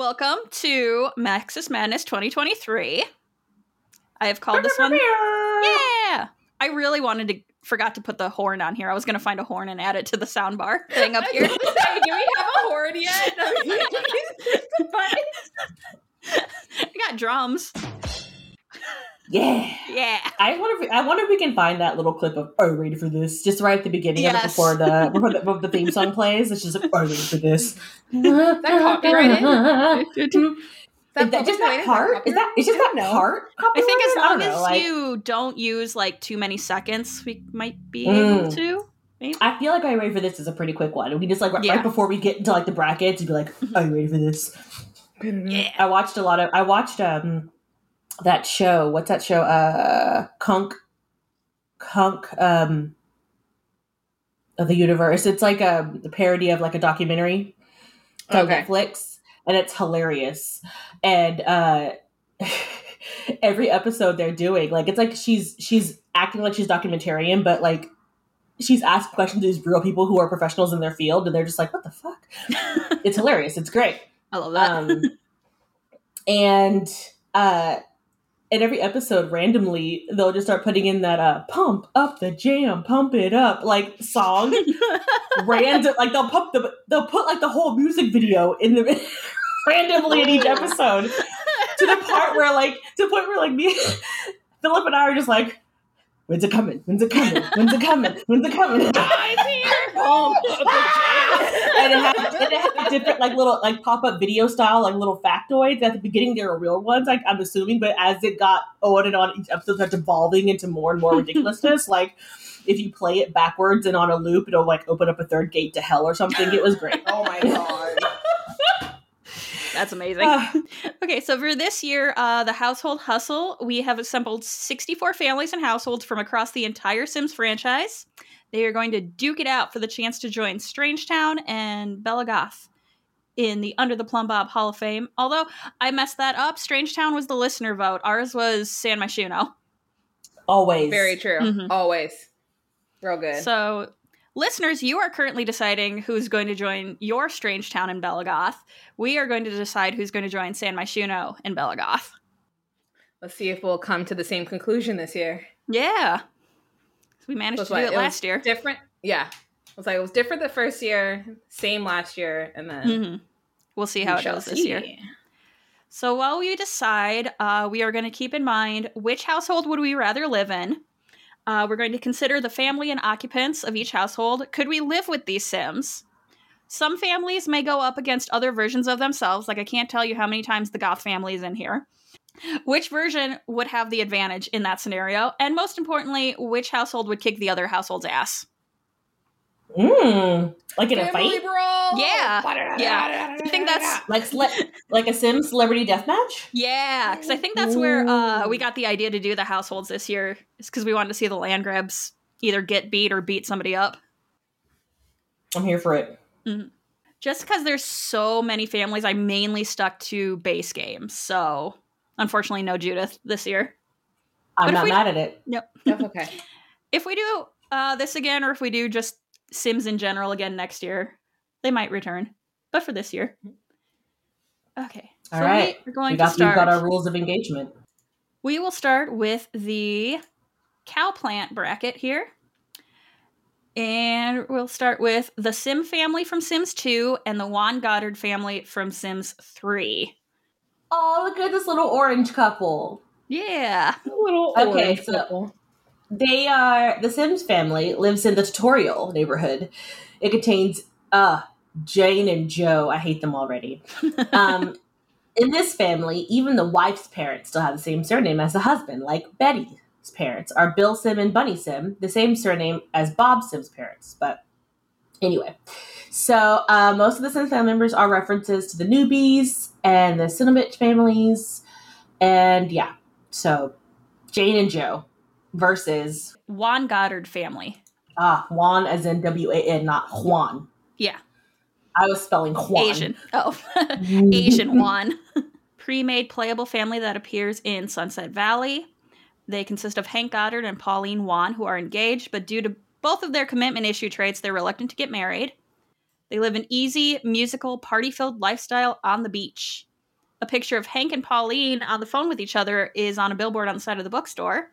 Welcome to Maxis Madness 2023. I have called this one. Yeah. I really wanted to forgot to put the horn on here. I was going to find a horn and add it to the soundbar thing up here. Say, do we have a horn yet? I got drums. Yeah. Yeah. I wonder if I wonder if we can find that little clip of "Are you ready for this?" Just right at the beginning of it before the before the, before the theme song plays. It's just like "Are you ready for this?" that copyrighted? Is that just that part? Is that? It's just that part? I think as long know, as like- you don't use like too many seconds, we might be Mm. able to. Maybe. I feel like "Are you ready for this?" is a pretty quick one. We just like right, Yeah. right before we get into like the brackets, you'd be like, "Are you ready for this?" Yeah. I watched a lot of. I watched um that show. What's that show? Uh, Cunk, Cunk. Um, of the universe. It's like a, a parody of like a documentary on Okay. Netflix, and it's hilarious. And uh, every episode they're doing, like, it's like she's she's acting like she's documentarian, but like. She's asked questions to these real people who are professionals in their field, and they're just like, "What the fuck?" It's hilarious. It's great I love that. um, and uh, in every episode, randomly they'll just start putting in that uh, "pump up the jam, pump it up" like song. Random, like they'll pump the they'll put like the whole music video in the randomly in each episode to the part where like to the point where like me, Philip and I are just like. When's it coming? When's it coming? When's it coming? When's it coming? and it had, it had different like little like pop-up video style like little factoids at the beginning they were real ones like i'm assuming but as it got on and on each episode starts evolving into more and more ridiculousness like if you play it backwards and on a loop it'll like open up a third gate to hell or something it was great Oh my god. That's amazing. Ah, Okay, so for this year, uh, the Household Hustle, we have assembled 64 families and households from across the entire Sims franchise. They are going to duke it out for the chance to join Strangetown and Bella Goth in the Under the Plumbob Hall of Fame. Although I messed that up, Strangetown was the listener vote. Ours was San Myshuno. always Very true. Mhm. Always. Real good. So, listeners, you are currently deciding who's going to join your Strangetown and Bella Goth. We are going to decide who's going to join San Myshuno and Bella Goth. Let's see if we'll come to the same conclusion this year. Yeah. We managed to do it last year. Different. Yeah. It was like it was different the first year, same last year, and then hmm We'll see how we it goes this year. So while we decide, uh, we are going to keep in mind which household would we rather live in. Uh, we're going to consider the family and occupants of each household. Could we live with these Sims? Some families may go up against other versions of themselves. Like I can't tell you how many times the Goth family is in here. Which version would have the advantage in that scenario? And most importantly, which household would kick the other household's ass? mm, like in a fight brawl. Yeah. Yeah. I think that's like cele- like a sim celebrity death match Yeah, because I think that's where uh, we got the idea to do the households this year. Is because we wanted to see the land grabs either get beat or beat somebody up. i'm here for it Just because there's so many families, I mainly stuck to base games. So unfortunately, no Judith this year. i'm But not we- mad at it That's okay. If we do uh, this again, or if we do just Sims in general again next year, they might return. But for this year, okay. All right. we are going we got, to start. we've got our rules of engagement We will start with the cow plant bracket here. And we'll start with the Sim family from Sims 2 and the Juan Goddard family from Sims 3. Oh look at this little orange couple Yeah. little Okay, orange so- couple. They are the Sims family lives in the tutorial neighborhood. It contains uh Jane and Joe. I hate them already. Um in this family, even the wife's parents still have the same surname as the husband, like Betty's parents are Bill Sim and Bunny Sim, the same surname as Bob Sim's parents. But anyway, so uh, most of the Sims family members are references to the newbies and the Simovich families. And yeah, so Jane and Joe versus Juan Goddard family. Ah, Juan as in W A N, not Juan. Yeah. I was spelling Juan. Asian. Oh, Asian Juan. Pre made playable family that appears in Sunset Valley. They consist of Hank Goddard and Pauline Juan, who are engaged, but due to both of their commitment issue traits, they're reluctant to get married. They live an easy, musical, party filled lifestyle on the beach. A picture of Hank and Pauline on the phone with each other is on a billboard on the side of the bookstore.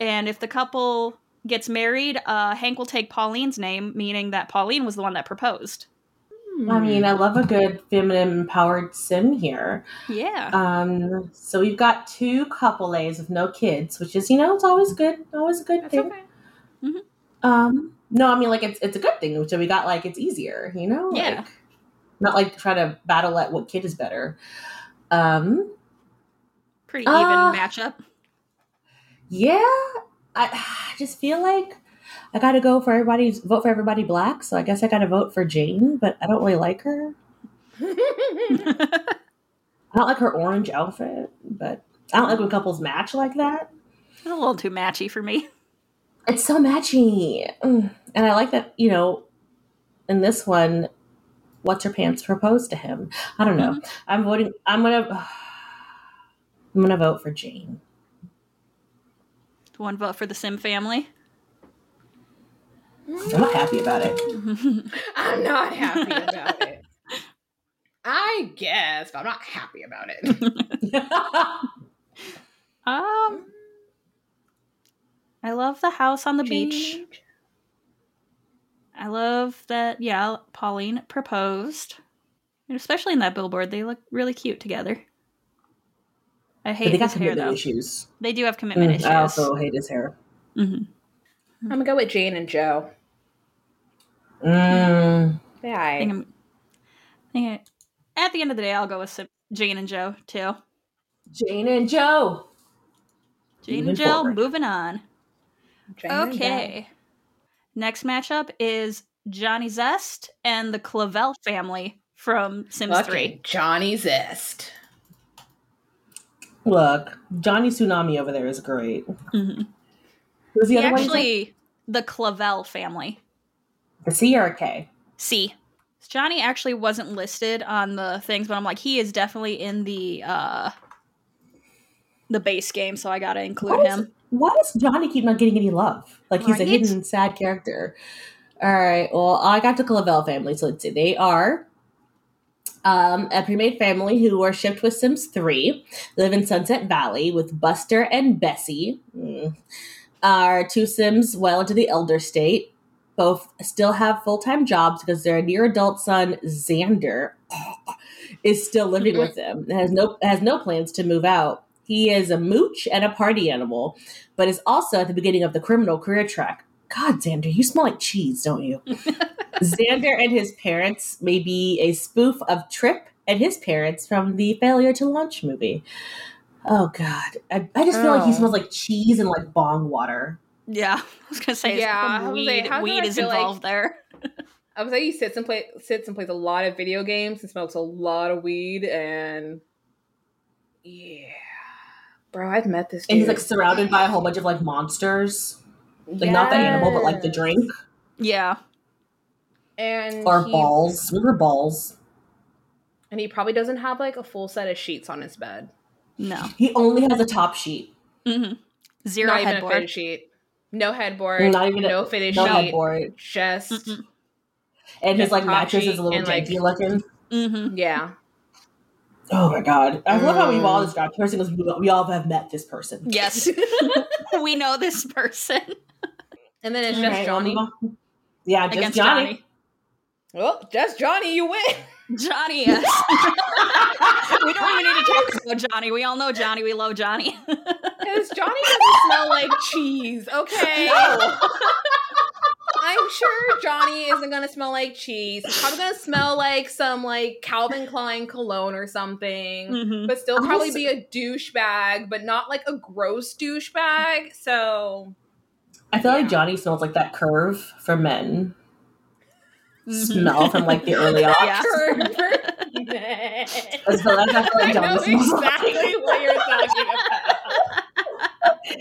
And if the couple gets married, uh, Hank will take Pauline's name, meaning that Pauline was the one that proposed. I mean, I love a good feminine empowered sim here. Yeah. Um, so we've got two couples with no kids, which is, you know, it's always good. Always a good That's thing. okay. Um, no, I mean like it's it's a good thing. So we got like it's easier, you know? Yeah. Like, not like try to battle at what kid is better. Um, Pretty uh, even matchup. yeah. I, I just feel like I gotta go for everybody's vote for everybody black, so I guess I gotta vote for Jane, but I don't really like her. I don't like her orange outfit, but I don't like when couples match like that. It's a little too matchy for me. It's so matchy. Mm. And I like that, you know, in this one, what's her pants proposed to him. I don't know. I'm voting I'm gonna I'm gonna vote for Jane. One vote for the Sim family. I'm not happy about it. I'm not happy about it. I guess, but I'm not happy about it. um, I love the house on the beach. I love that. Yeah, Pauline proposed, and especially in that billboard, they look really cute together. I But hate they his hair though. issues. They do have commitment Mm, issues. I also hate his hair. hmm I'm gonna go with Jane and Joe. Mm. Yeah, I think I, I'm, I think I- at the end of the day, I'll go with Sim- Jane and Joe too. Jane and Joe. Jane Moving and Joe, forward. moving on. Jane and Joe. Okay. Next matchup is Johnny Zest and the Clavel family from Sims Lucky 3. Johnny Zest. Look, Johnny Tsunami over there is great. Mhm. Who's the He other one? you said? actually, the Clavel family. The C or a K? C. Johnny actually wasn't listed on the things, but I'm like, he is definitely in the uh the base game, so I gotta include Why does- him. Why does Johnny keep not getting any love? Like he's a hidden sad character. All right. Well, I got the Clavel family. So let's see. They are um, a pre-made family who are shipped with Sims 3. Live in Sunset Valley with Buster and Bessie. Mm. Are two Sims well into the elder state. Both still have full-time jobs because their near adult son Xander is still living with them. Has no has no plans to move out. He is a mooch and a party animal, but is also at the beginning of the criminal career track. God, Xander, you smell like cheese, don't you? Xander and his parents may be a spoof of Trip and his parents from the Failure to Launch movie. Oh God, I, I just feel like he Oh. smells like cheese and like bong water. Yeah, I was gonna say, Yeah, I weed, like, weed is feel like- involved there. I was like, he sits and play sits and plays a lot of video games and smokes a lot of weed and yeah, bro, I've met this dude. And he's like surrounded by a whole bunch of like monsters, like not the animal, but like the drink Yeah, and or he, balls. Remember balls? and he probably doesn't have like a full set of sheets on his bed. no, He only has a top sheet, Mm-hmm. zero Not even a headboard. sheet. No headboard. Not even a- no fitted no sheet. headboard, Just Mm-mm. and his like mattress is a little and, like- janky looking. hmm yeah. Oh my god! I love how we've all described person because we, we all have met this person. Yes, we know this person And then it's All just right, Johnny. move on. Yeah, just against Johnny. Johnny. Well, just Johnny, you win. Johnny, yes. we don't even need to talk about Johnny. We all know Johnny. We love Johnny. Because Johnny doesn't smell like cheese, okay? I'm sure Johnny isn't gonna smell like cheese. He's probably gonna smell like some like Calvin Klein cologne or something. Mhm. But still probably also- be a douchebag, but not like a gross douchebag. So I feel Yeah. like Johnny smells like that curve for men. Mhm. Smell from like the early aughts. Yeah. I feel like, I feel like know Johnny smells like- exactly what you're talking about.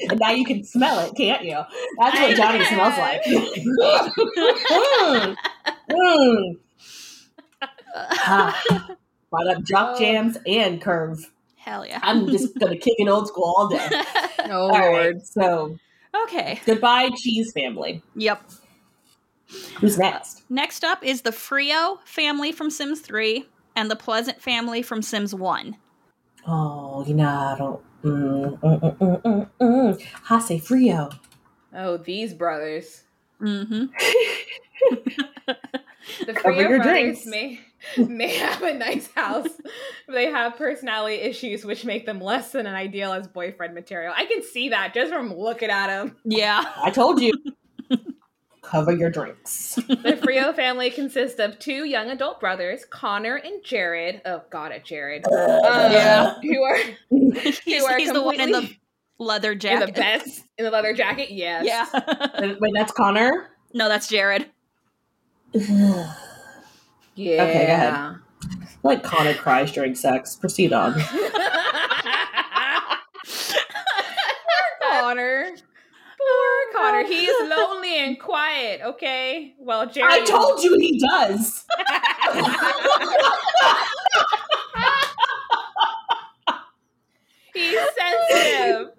And now you can smell it, can't you? That's what Johnny smells like. Mm. Mm. Ah. Brought up jock Oh. jams and curve. Hell yeah. I'm just gonna kick it old school all day. Oh All right, lord. so okay. goodbye, cheese family. Yep. Who's next? Next up is the Frio family from Sims 3 and the Pleasant family from Sims 1. Oh, you know, I don't. Mm, mm, mm, mm, mm, mm. Hase Frio. Oh, these brothers. Mm-hmm. The Frio brothers drinks. may may have a nice house, they have personality issues which make them less than an ideal as boyfriend material. I can see that just from looking at them. Yeah. I told you. Cover your drinks. The Frio family consists of two young adult brothers, Connor and Jared. Oh, God, at Jared. Um, Yeah. Who are He's, who are he's the one in the completely- leather in jacket. the vest in the leather jacket? Yes. Yeah. Wait, that's Connor? no, that's Jared. Yeah. Okay, go ahead. like Connor cries during sex. Proceed on. Connor. Connor. He's lonely and quiet, okay? Well, Jared. I told you he does. He's sensitive.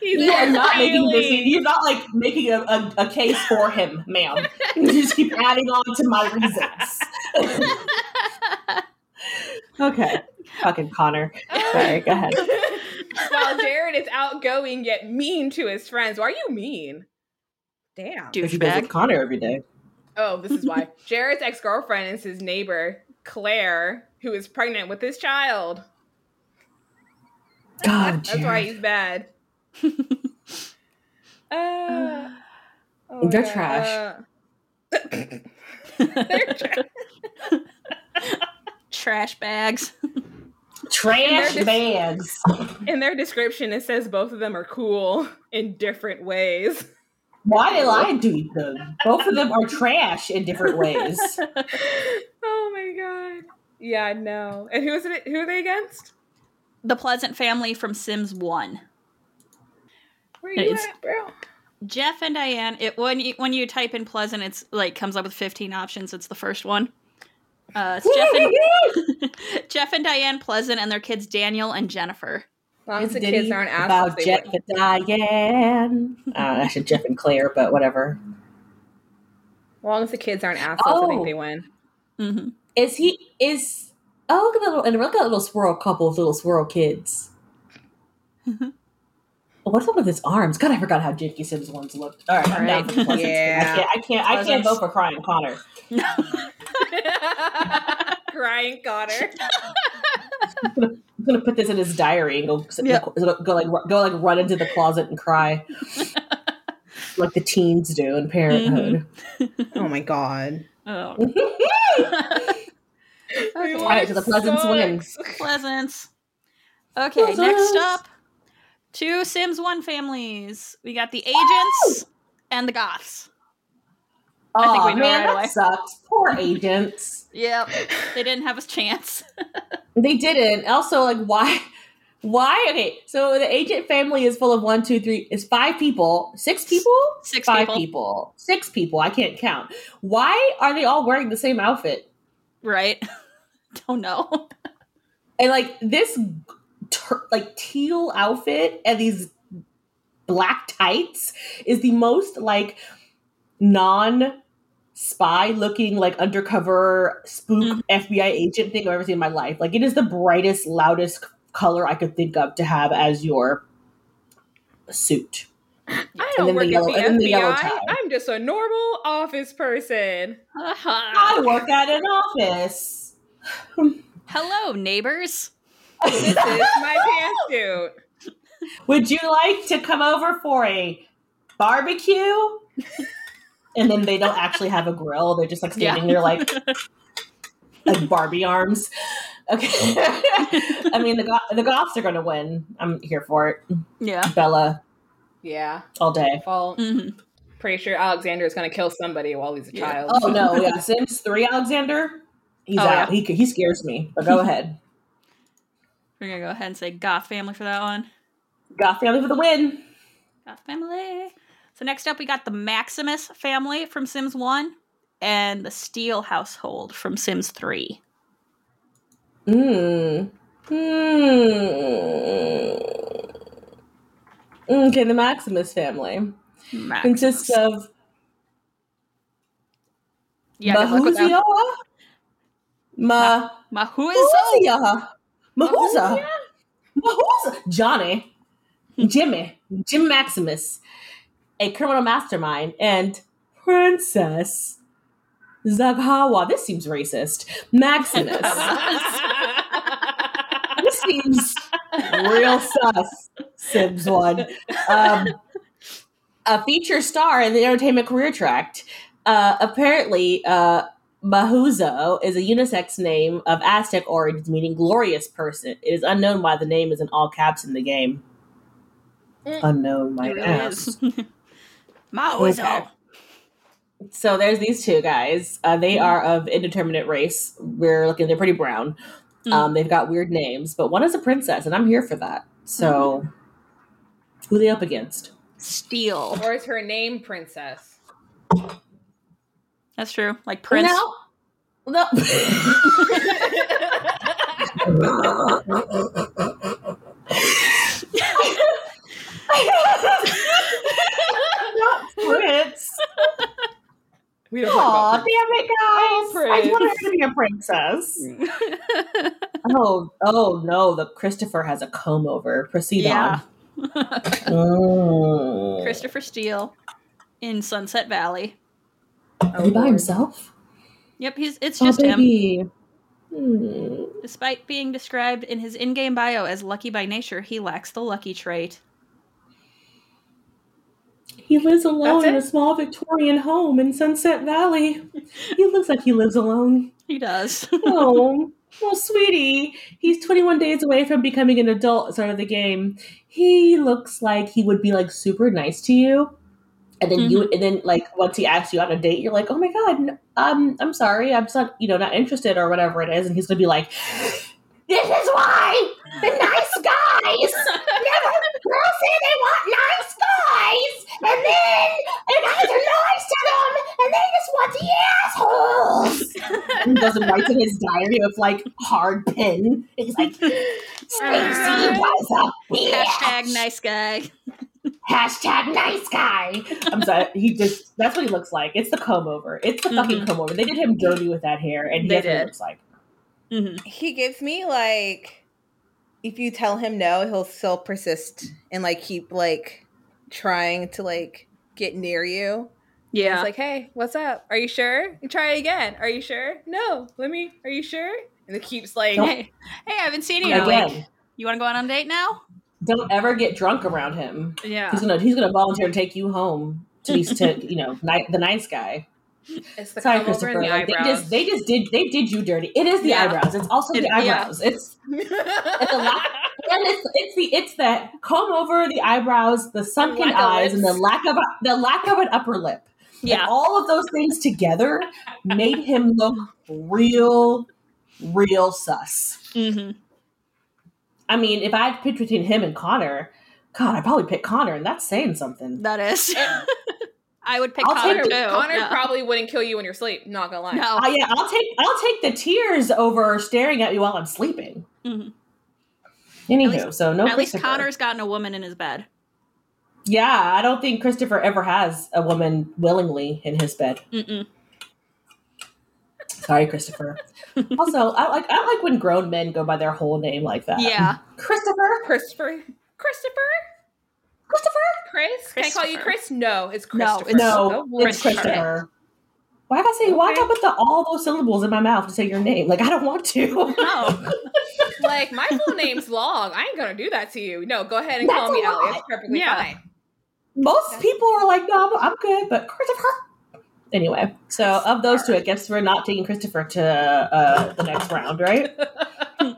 He's You are not making this. You're not like making a, a, a case for him, ma'am. You just keep adding on to my reasons. okay, fucking Connor. Sorry, go ahead. While Jared is outgoing yet mean to his friends. Why are you mean? Damn. Because he goes with Douchebag. Connor every day. Oh, this is why. Jared's ex girlfriend is his neighbor, Claire, who is pregnant with his child. God, That's why he's bad. Uh, oh They're my trash. Uh, they're trash. Trash bags. trash They're just- bags. In their description, it says both of them are cool in different ways. Why did I do them? Both of them are trash in different ways. oh my god. Yeah, no. And who is it? Who are they against? the Pleasant family from Sims 1. Where are you It's- at, bro? Jeff and Diane. It when you when you type in Pleasant, it's like comes up with 15 options. It's the first one. Uh, it's Jeff and Jeff and Diane Pleasant and their kids Daniel and Jennifer. As long as the kids aren't assholes, about they Jeff and Diane. Uh, actually, Jeff and Claire, but whatever. As long as the kids aren't assholes, I think Oh. they win. hmm Is he? Is oh look at the little and look at the little swirl couple with little swirl kids. Oh, What's up with his arms? God, I forgot how Jinky Sims ones looked. All right, I'm down Pleasant. Yeah. I can't. I can't. I can't vote for crying Connor. Crying Connor. I'm gonna put this in his diary and go sit in the- go, go like go like run into the closet and cry, like the teens do in Parenthood. Mm-hmm. Oh my god. Oh, All right, to the Pleasants win. Pleasants. Okay, next up, two Sims 1 families. We got the Agents and the Goths. I think we know man, right that away. sucks. Poor agents. Yep, they didn't have a chance. They didn't. Also, like, why? Why? Okay, so the agent family is full of one, two, three. Is five people, six people, Six five people. six people. I can't count. Why are they all wearing the same outfit? Right? Don't know. And like this, tur like teal outfit and these black tights is the most like non spy looking like undercover spook mm-hmm. FBI agent thing I've ever seen in my life. Like it is the brightest, loudest color I could think of to have as your suit. I don't then the work yellow- at the FBI. I'm just a normal office person. I work at an office. Hello, neighbors. This is my pantsuit. Would you like to come over for a barbecue? and then they don't actually have a grill. They're just like standing there like like Barbie arms. Okay. I mean the go- the Goths are going to win. I'm here for it. Yeah. Bella Yeah. all day. Well, hmm pretty sure Alexander is going to kill somebody while he's a Yeah. child. Oh no, yeah, Sims 3 Alexander. He's Oh, out. He he scares me. But go ahead. We're gonna go ahead and say Goth family for that one. Goth family for the win. Goth family. So next up, we got the Maximus family from Sims One, and the Steel household from Sims Three. Mm. Mm. Okay, the Maximus family. Maximus. consists of Yeah. Mahuzia? Ma. Mahuzia. Mahuza. Mahuza. Johnny. Jimmy. Jim Maximus. A criminal mastermind. And Princess Zaghawa. This seems racist. Maximus. this seems real sus. Sims one. Um, a feature star in the entertainment career tract. Uh, apparently, uh, Mahuzo is a unisex name of Aztec origins meaning glorious person. It is unknown why the name is in all caps in the game. Mm. Unknown, my really ass. is. Mahuizo. Okay. So there's these two guys. Uh, they are of indeterminate race. We're looking; they're pretty brown. Mm. Um, they've got weird names, but one is a princess, and I'm here for that. So, who are they up against? Steel. or is her name Princess? That's true. Like Prince. No, no. Not Prince. We don't Aw, talk damn it, guys! Oh, I just wanted her to be a princess. Oh, oh no! The Christopher has a comb over. Proceed yeah. on. Mm. Christopher Steel in Sunset Valley. about Is he by himself? Yep, he's it's Oh, just him. baby. Hmm. Despite being described in his in-game bio as lucky by nature, he lacks the lucky trait. He lives alone in a small Victorian home in Sunset Valley. he looks like he lives alone. He does. Oh, well, sweetie, he's 21 days away from becoming an adult at the start of the game. He looks like he would be like super nice to you. And then you, and then like once he asks you on a date, you're like, oh my god, um, I'm sorry, I'm not, you know, not interested or whatever it is. And he's gonna be like, this is why the nice guys never girls say they want nice and then the guys are nice to them, and they just want the assholes. and doesn't write in his diary with like hard pen. He's like, Stacy was a bitch. Hashtag nice guy. Hashtag nice guy. I'm sorry. He just that's what he looks like. It's the comb over. It's the fucking Mhm. comb over. They did him dirty with that hair, and They what he did. looks like. hmm He gives me like, if you tell him no, he'll still persist and like keep like trying to like get near you. Yeah. It's like, hey, what's up? Are you sure? You try it again. Are you sure? No. Let me. Are you sure? And it keeps like. hey, hey, I haven't seen you Again, week. You want to go out on a date now? don't ever get drunk around him. Yeah. He's gonna he's gonna volunteer to take you home to be to you know ni- the nice guy. It's the Sorry, Christopher. the Like, they just they just did they did you dirty. It is the Yeah. eyebrows. It's also It- the yeah. eyebrows. It's it's a lot. And it's, it's the it's the comb over the eyebrows, the sunken lack eyes, and the lack of the lack of an upper lip. And yeah. all of those things together made him look real, real sus. hmm I mean, if I had to pick between him and Connor, God, I'd probably pick Connor, and that's saying something. That is. I would pick I'll Connor take too. Connor Yeah. probably wouldn't kill you in your sleep. Not gonna lie. No. Uh, yeah, I'll take I'll take the tears over staring at you while I'm sleeping. Mhm. Anywho, least- so no. At least Connor's gotten a woman in his bed. Yeah, I don't think Christopher ever has a woman willingly in his bed. Mm-mm. Sorry, Christopher. also, I like I like when grown men go by their whole name like that. Yeah. Christopher. Christopher. Christopher. Christopher. Chris. Can I call you Chris? No, it's No, Christopher. it's- No, Oh, it's Christopher. Christopher. Why gotta say? Why Okay. gotta put the, all those syllables in my mouth to say your name? Like I don't want to. No. Like my full name's long. I ain't gonna do that to you. No, go ahead and That's call me a Allie. lot. It's perfectly Yeah. fine. Most people are like, no, I'm good, but Christopher. Anyway, so of those two, I guess we're not taking Christopher to uh, the next round, right?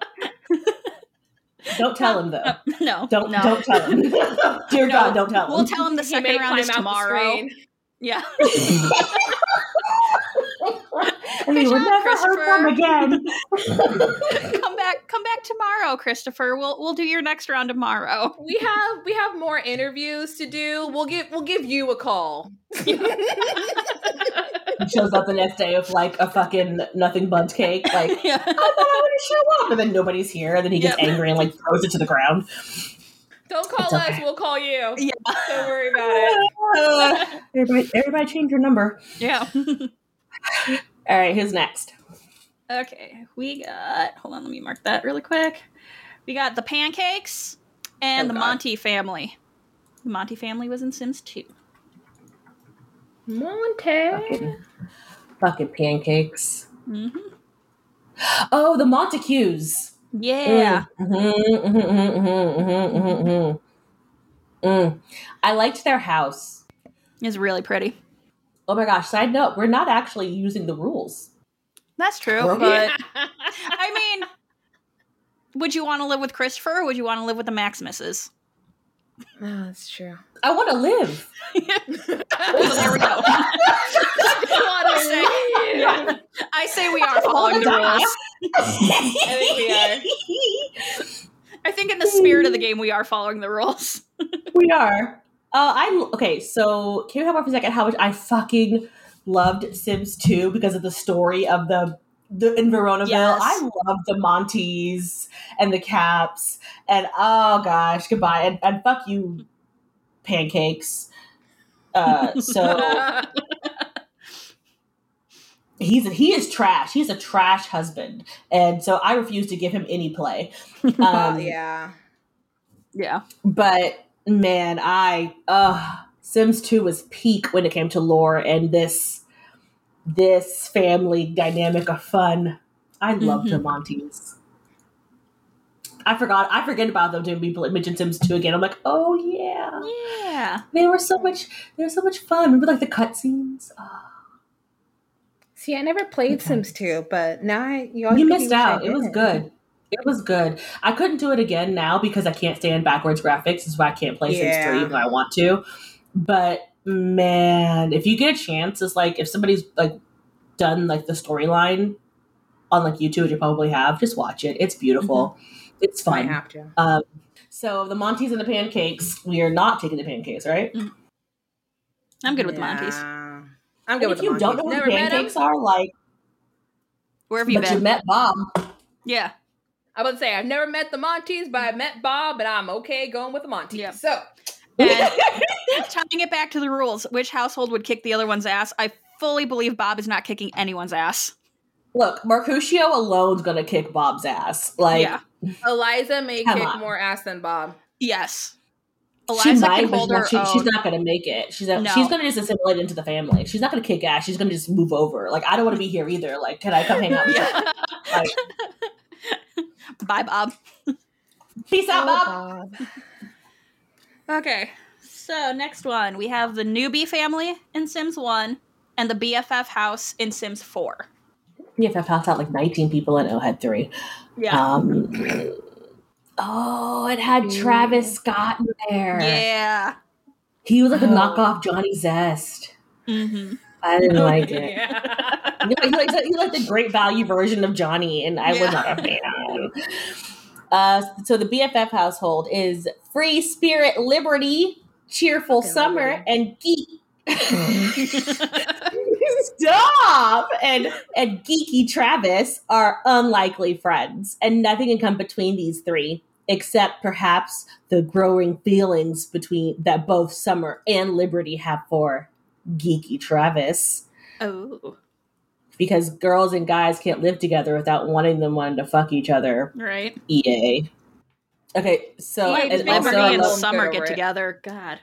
don't tell him though. no. Don't no. don't tell him. Dear No, God, don't tell him. We'll tell him the second round is climb out the tomorrow. Yeah. And he Good would job, never hurt them again. come back come back tomorrow, Christopher. We'll we'll do your next round tomorrow. We have we have more interviews to do. We'll give we'll give you a call. He shows up the next day with like a fucking nothing bundt cake. Like, yeah. I thought I would show up, and then nobody's here, and then he gets Yep. angry and like throws it to the ground. Don't call It's us, we'll call you. Yeah. Don't worry about it. everybody, everybody, change your number. Yeah. All right, who's next? Okay, we got. Hold on, let me mark that really quick. We got the pancakes and Oh, the God. Monty family. The Monty family was in Sims 2. Monty. Fucking, fucking pancakes. hmm Oh, the Montagues. Yeah. Mm, mhm, mhm, mhm, mhm, mhm, mhm, mhm. Mm. I liked their house. It's really pretty. Oh my gosh, side note, we're not actually using the rules. That's true, Well, but I mean, would you want to live with Christopher or would you want to live with the Maximuses? Oh, that's true. I want to live. Well, oh, there we go. Yeah. I say we are following the rules. I think we are. I think in the spirit of the game, we are following the rules. we are. Uh, I okay. So can we talk about for a second how much I fucking loved Sims 2 because of the story of the the in Veronaville. Yes. I love the Monties and the Capps and oh gosh, goodbye and, and fuck you, pancakes. Uh, so he's a, he is trash. He's a trash husband, and so I refuse to give him any play. Um, yeah. Yeah. but man, I uh Sims 2 was peak when it came to lore and this this family dynamic of fun. I loved the Monties. I forgot I forget about them doing people mention Sims 2 again. I'm like, oh yeah. Yeah. They were so much they were so much fun. Remember like the cutscenes? Oh, See, I never played Okay. Sims 2, but now I you, you missed out. It was did. good. It was good. I couldn't do it again now because I can't stand backwards graphics. Is why I can't play Sims 3 Yeah. even though I want to. But man, if you get a chance, it's like if somebody's like done like the storyline on like YouTube, you probably have, just watch it. It's beautiful. It's Might fun. have to. Um, so the Monties and the pancakes, we are not taking the pancakes, right? I'm good with the Yeah. Monties. I'm And good if with the you Monties. don't know what Never pancakes are, like, Where have you but been? you met Bob. yeah. I would say I've never met the Montys, but I met Bob, and I'm okay going with the Montys. Yeah. So And tying it back to the rules, which household would kick the other one's ass? I fully believe Bob is not kicking anyone's ass. Look, Mercutio alone's gonna kick Bob's ass. Like, yeah. Eliza may kick on. more ass than Bob. Yes. she Eliza might, can but hold she's her not, she, she's not gonna make it. She's a, No. she's gonna just assimilate into the family. She's not gonna kick ass. She's gonna just move over. Like, I don't want to be here either. Like, can I come hang out? Yeah. Like, Bye, Bob. peace out, Oh, Bob. Okay. So next one, we have the newbie family in Sims 1 and the BFF house in Sims 4. BFF house had like 19 people in it. had three. Yeah. Um, oh, it had Travis Scott in there. yeah. He was like a Oh. knockoff Johnny Zest. hmm I didn't like it. yeah. He like, he like, he like the great value version of Johnny, and I Yeah. was not a fan. Uh, so the BFF household is free spirit, liberty, cheerful Fucking summer, liberty. and geek. Stop! And and geeky Travis are unlikely friends, and nothing can come between these three except perhaps the growing feelings between that both Summer and Liberty have for geeky Travis oh, because girls and guys can't live together without wanting them wanting to fuck each other. right. EA. Okay, so EA and also Liberty and Summer get get it. together. God.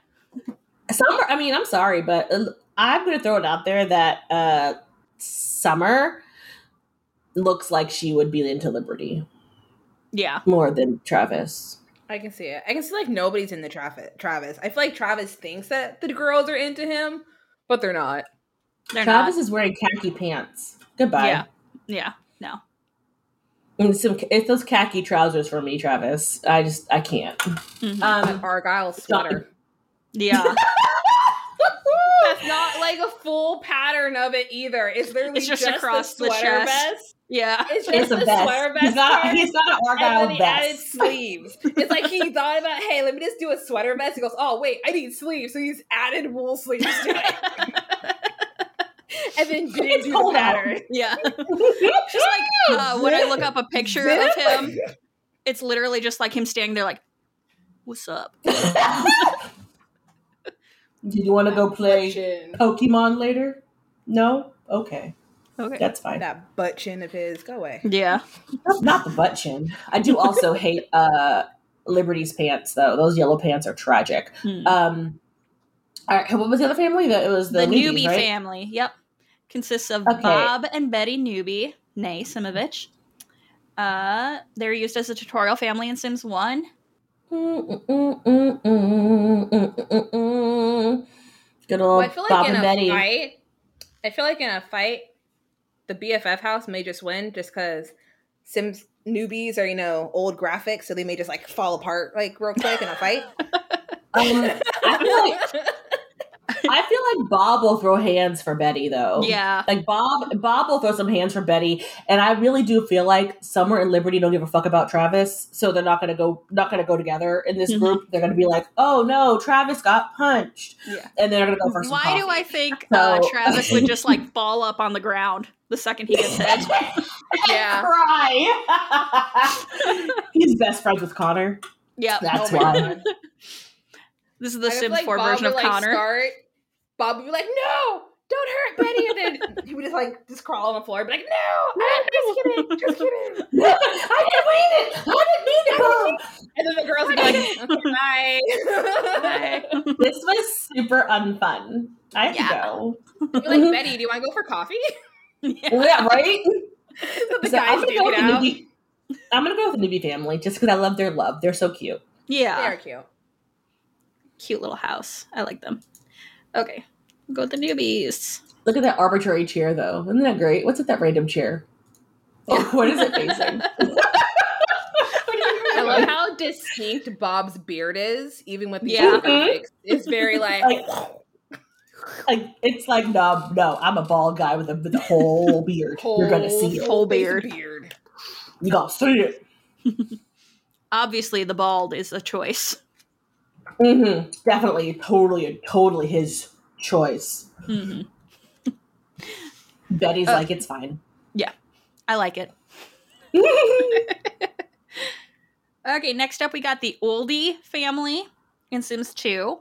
Summer. I mean, I'm sorry, but uh, I'm going to throw it out there that uh, Summer looks like she would be into Liberty Yeah. more than Travis. I can see it. I can see like nobody's in the traffic. Travis. I feel like Travis thinks that the girls are into him, but they're not. They're Travis not. is wearing khaki pants. Goodbye. Yeah. Yeah. No. And some, it's those khaki trousers for me, Travis. I just I can't. Mhm. Um, Argyle sweater. yeah. That's not like a full pattern of it either. It's literally It's just just, across the the sweater chest. Vest. Yeah. It's just it's a the vest. sweater vest. He's got part, he's an and argyle then he added vest. sleeves. It's like he thought about, hey, let me just do a sweater vest. He goes, oh wait, I need sleeves, so he's added wool sleeves to it, and then didn't It's do the cold out. yeah. Just like uh, when I look up a picture of him, it's literally just like him standing there, like, "What's up?" Did you want to go play Pokemon later? No? Okay. Okay. That's fine. That butt chin of his. Go away. Yeah. Not, not the butt chin. I do also hate uh Liberty's pants though. Those yellow pants are tragic. Hmm. Um all right, what was the other family? That it was the, the newbies, newbie right? family. Yep. Consists of Okay. Bob and Betty Newbie, nay Simovich. Uh, they're used as a tutorial family in Sims 1. Good old Well, I feel like Bob in and a Betty. fight, I feel like in a fight, the BFF house may just win just because Sims newbies are you know old graphics, so they may just like fall apart like real quick in a fight. Um, I feel like I feel like Bob will throw hands for Betty though. Yeah. Like Bob, Bob will throw some hands for Betty, and I really do feel like Summer and Liberty don't give a fuck about Travis, so they're not gonna go, not gonna go together in this Mhm. group. They're gonna be like, "Oh no, Travis got punched," Yeah. and they're gonna go for. Why do. I think uh, Travis would just like fall up on the ground the second he gets hit? yeah. cry? He's best friends with Connor. Yeah. That's Oh why. God. This is the I feel Sims like 4 Bob version would, of like, Connor. Start, Bob would be like, "No, don't hurt Betty," and then he would just like just crawl on the floor, and be like, "No, I'm just kidding, just kidding." I didn't mean it. I didn't mean it. And then the girls would be like, "Okay, bye." Bye. This was super unfun. I have Yeah. to go. You're like Betty, do you want to go for coffee? Yeah. Yeah, right. That's the So I'm guys gonna do go with now. I'm gonna go with the newbie family just because I love their love. They're so cute. Yeah. They are cute. Cute little house. I like them. Okay. We'll go with the newbies. Look at that arbitrary chair, though. Isn't that great? What's at that random chair? Oh, what is it facing? I love how distinct Bob's beard is, even with the Yeah. graphics. Mm-hmm. It's very like, Like- like it's like no, no. I'm a bald guy with a, with a whole beard. You're gonna see it. Whole beard. beard. You gotta see it. Obviously, the bald is a choice. Hmm Definitely, totally, totally his choice. hmm Betty's Uh, like, it's fine. Yeah, I like it. Okay, next up we got the Oldie family in Sims 2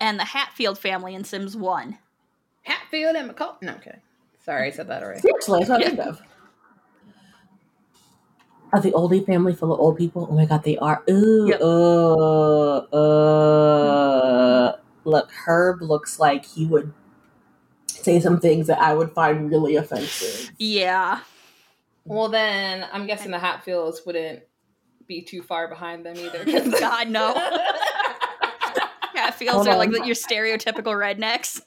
and the Hatfield family in Sims 1. Hatfield and McCall. No, okay. Sorry, I said that already. Seriously, that's what I think of. Are the oldie family full of old people? Oh my god, they are. Ooh, Yep. uh, uh. Look, Herb looks like he would say some things that I would find really offensive. Yeah. Well, then I'm guessing the Hatfields wouldn't be too far behind them either. God, no. Hatfields Hold are like on. the, your stereotypical rednecks.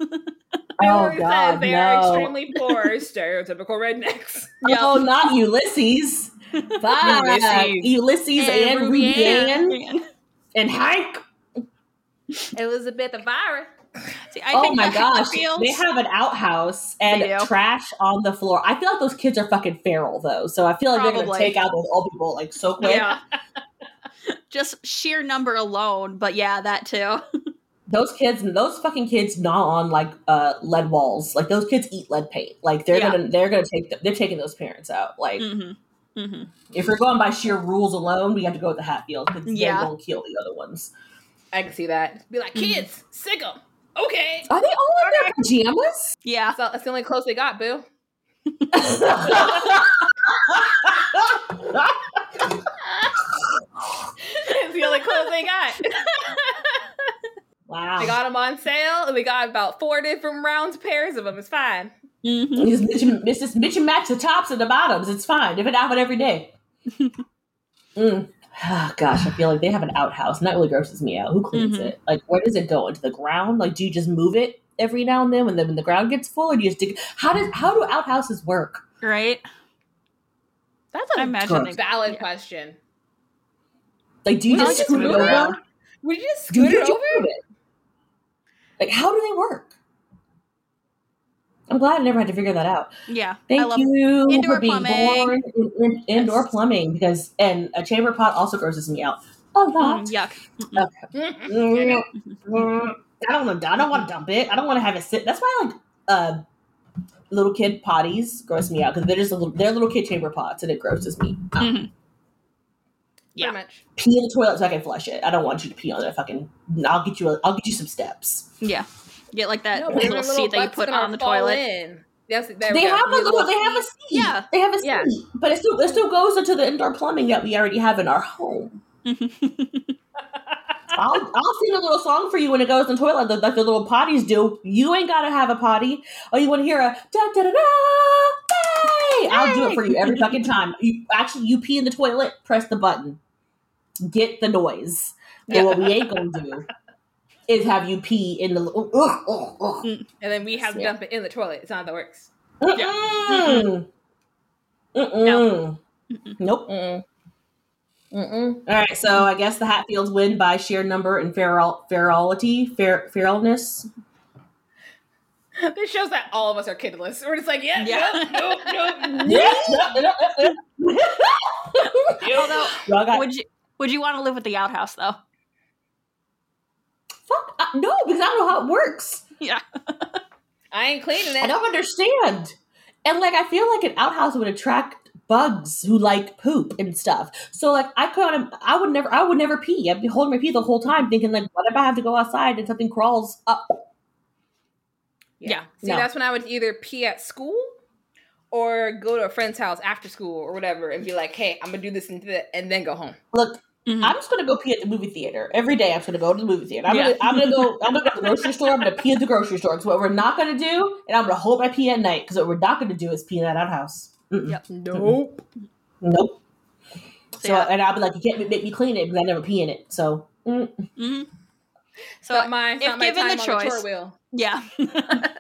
Oh god, they are extremely poor, stereotypical rednecks. Oh, not Ulysses. Fuck. Ulysses. Ulysses and, Rubianne. Rubianne and Hank. Elizabeth Avira. See, I oh think my gosh, Hatfields, they have an outhouse and trash on the floor. I feel like those kids are fucking feral though, so I feel like they're gonna take out those old people like so quick. Yeah. Just sheer number alone, but yeah, that too. Those kids, those fucking kids, gnaw on like uh, lead walls. Like those kids eat lead paint. Like they're Yeah. gonna, they're gonna take, them, they're taking those parents out. Like hmm hmm if we're going by sheer rules alone, we have to go with the Hatfield because Yeah. they're gonna kill the other ones. I can see that. Be like, Mhm. kids, sick 'em. Okay. Are they all in their pajamas? Yeah. So that's the only clothes they got, boo. it's the only clothes they got. wow. They got them on sale, and we got about four different rounds pairs of them. It's fine. hmm You just and, it's just mix and match the tops and the bottoms. It's fine. Different outfit every day. mm. Ah, gosh, I feel like they have an outhouse, and that really grosses me out. Who cleans Mhm. it? Like, where does it go into the ground? Like, do you just move it every now and then when the when the ground gets full, or do you just dig? How does how do outhouses work? Right? That's I a imagine they valid yeah. question. Like, do you Well, just just scoot it move over? it around. Would you just Do scoot you it just over? move it? Like, how do they work? I'm glad I never had to figure that out. Yeah. Thank you indoor for being plumbing. born in, in indoor plumbing because and a chamber pot also grosses me out a lot. Mm, yuck. Mm, mm, I don't want to. I don't want to dump it. I don't want to have it sit. That's why like uh, little kid potties gross me out because they're just a little. They're little kid chamber pots and it grosses me. out. Mhm. Yeah. Pretty much. Pee in the toilet so I can flush it. I don't want you to pee on it. Fucking. I'll get you. A, I'll get you some steps. Yeah. Get like that No, but little seat that you put on the toilet. In. Yes, They have a Need little. They have a seat. Yeah. They have a seat, Yeah. but it still it still goes into the indoor plumbing that we already have in our home. I'll I'll sing a little song for you when it goes in the toilet, like like the little potties do. You ain't gotta have a potty. Oh, you want to hear a da da da da? Hey! I'll do it for you every fucking time. You actually you pee in the toilet, press the button, get the noise. And what we ain't gonna do is have you pee in the. Ugh, ugh, ugh. Mm-hmm. and then we have to Yeah. dump it in the toilet. It's not how that works. Mm-mm. Mm-mm. Nope. Mm-mm. Mm-mm. All right, so I guess the Hatfields win by sheer number and feral ferality, fer- feralness. This shows that all of us are kidless. We're just like, yeah, Yeah. nope, nope, nope. Yeah. Although, got would you would you want to live with the outhouse though? fuck uh, no because I don't know how it works. Yeah. I ain't cleaning it. I don't understand. And like I feel like an outhouse would attract bugs who like poop and stuff. So like I couldn't. I would never I would never pee. I'd be holding my pee the whole time thinking like what if I have to go outside and something crawls up? Yeah. See, No. that's when I would either pee at school or go to a friend's house after school or whatever and be like, hey, I'm gonna do this and, th- and then go home. Look, Mhm. I'm just gonna go pee at the movie theater every day. I'm just gonna go to the movie theater. I'm, Yeah. gonna, I'm gonna go. I'm gonna go to the grocery store. I'm gonna pee at the grocery store. It's what we're not gonna do, and I'm gonna hold my pee at night because what we're not gonna do is pee in that outhouse. Mm-mm. Yep. Nope. Nope. So, So, yeah. and I'll be like, you can't make me clean it because I never pee in it. So, mm. Mhm. So So not my, if not my given time the on the choice- chore wheel. yeah.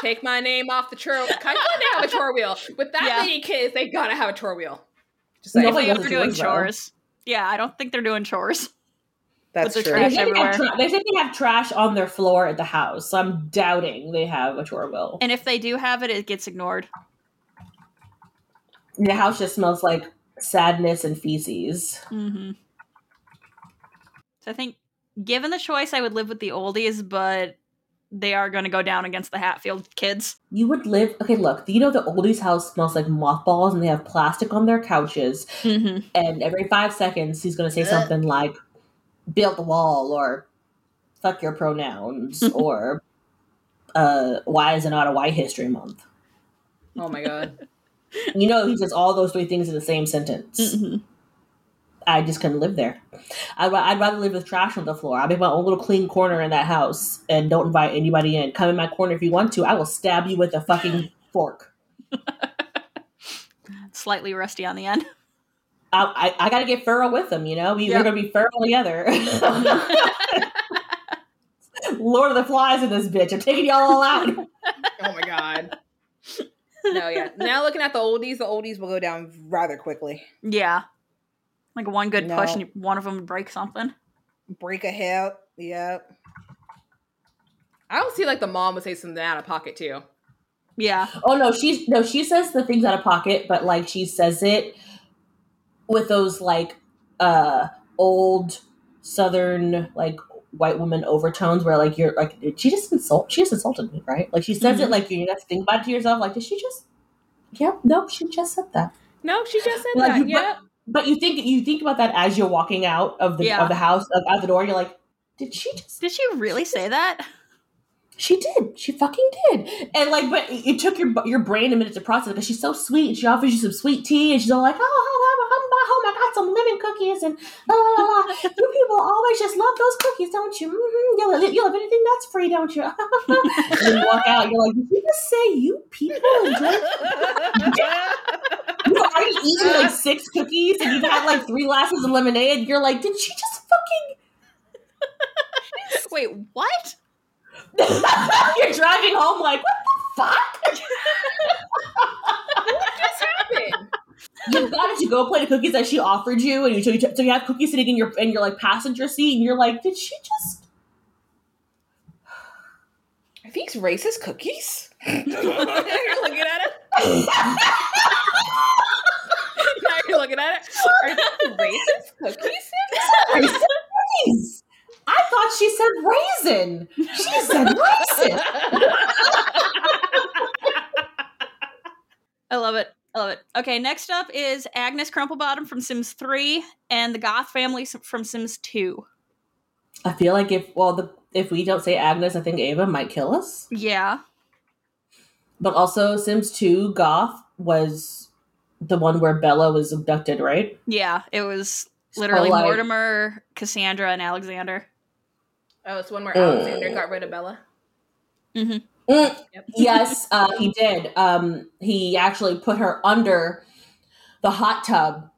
Take my name off the chore. Kind of they have a chore wheel. With that Yeah. many kids, they gotta have a chore wheel. Just No, saying. if Nobody they're the doing chores, though. Yeah, I don't think they're doing chores. That's with true. they trash say they, have tra- they say they have trash on their floor at the house. So I'm doubting they have a chore wheel. And if they do have it, it gets ignored. And the house just smells like sadness and feces. Mm-hmm. So I think, given the choice, I would live with the oldies, but they are going to go down against the Hatfield kids. You would live. Okay, look. You know the oldies house smells like mothballs, and they have plastic on their couches. Mm-hmm. and every five seconds he's going to say Ugh. something like build the wall or fuck your pronouns or uh why is it not a white history month Oh my god. you know he says all those three things in the same sentence Mm-hmm. I just couldn't live there I'd, I'd rather live with trash on the floor i'll make my own little clean corner in that house and don't invite anybody in come in my corner if you want to i will stab you with a fucking fork Slightly rusty on the end. I, I, I gotta get feral with them, you know. We, Yeah. We're gonna be feral together. Lord of the Flies in this bitch. I'm taking y'all all out. Oh my god. No, yeah. Now looking at the oldies, the oldies will go down rather quickly. Yeah. Like one good push and one of them would break something. Break a hip. Yep. I don't see like the mom would say something out of pocket too. Yeah. Oh no, she's no, she says the things out of pocket, but like she says it with those like uh old southern like white woman overtones where like you're like she just insult she just insulted me, right? Like she says it Mhm. like you have to think about it to yourself, like did she just Yep, no, she just said that. No, she just said Like, that. you- but- Yep. But you think you think about that as you're walking out of the Yeah. of the house like, out the door. You're like, did she just? Did she really say that? She did. She fucking did. And like, but it took your your brain a minute to process because she's so sweet. She offers you some sweet tea, and she's all like, "Oh, I'm, I'm, I'm home. I got some lemon cookies, and la la la. la. You people always just love those cookies, don't you? Mm-hmm. You'll you'll have anything that's free, don't you?" and you walk out. You're like, "Did you just say you people enjoy?" You've already eaten like six cookies, and you've had like three glasses of lemonade. You're like, "Did she just fucking?" Wait, what? You're driving home like, what the fuck? What just happened? You've got to go play the cookies that she offered you, and you so you, so you have cookies sitting in your in your like passenger seat, and you're like, did she just? Are these racist cookies? You're looking at it. Looking at it. Are these racist cookies? Cookies. I thought she said raisin. She said raisin. I love it. I love it. Okay, next up is Agnes Crumplebottom from Sims 3 and the Goth family from Sims 2. I feel like if well the if we don't say Agnes, I think Ava might kill us. Yeah. But also, Sims 2 Goth was the one where Bella was abducted, right? Yeah, it was literally So, like- Mortimer, Cassandra, and Alexander. Oh, it's one where Mm. Alexander got rid of Bella. hmm Mm, Yep. yes, uh, he did. Um, he actually put her under the hot tub.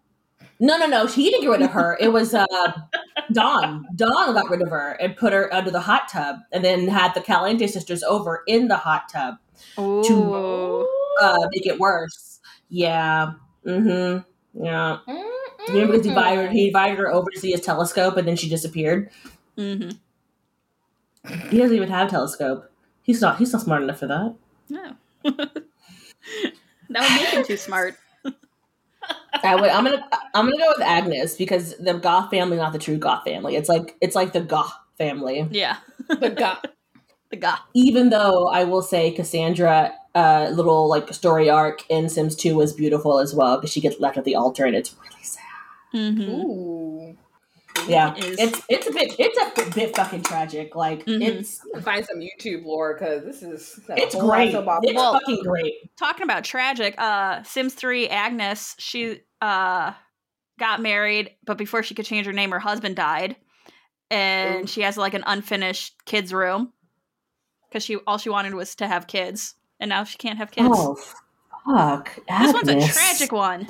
No, no, no. He didn't get rid of her. It was uh, Don. Don got rid of her and put her under the hot tub, and then had the Caliente sisters over in the hot tub Ooh. uh, make it worse. Yeah. Mm-hmm. Yeah. Mm-mm. Remember because he invited, he invited her over to see his telescope, and then she disappeared. Mm-hmm. He doesn't even have a telescope. He's not. He's not smart enough for that. No. that would make him too smart. I would, I'm gonna I'm gonna go with Agnes because the Goth family, not the true Goth family. It's like it's like the Goth family. Yeah. The Goth. The Goth. Even though I will say Cassandra, uh, little like story arc in Sims 2 was beautiful as well because she gets left at the altar and it's really sad. Mm-hmm. Ooh. Yeah, It is. it's it's a bit it's a bit fucking tragic. Like Mhm. it's Find some YouTube lore because this is it's great. It's Well- fucking great. Talking about tragic, uh, Sims 3 Agnes, she uh got married, but before she could change her name, her husband died. And Ooh. she has like an unfinished kids room. Because she all she wanted was to have kids. And now she can't have kids. Oh fuck! this one's a tragic one.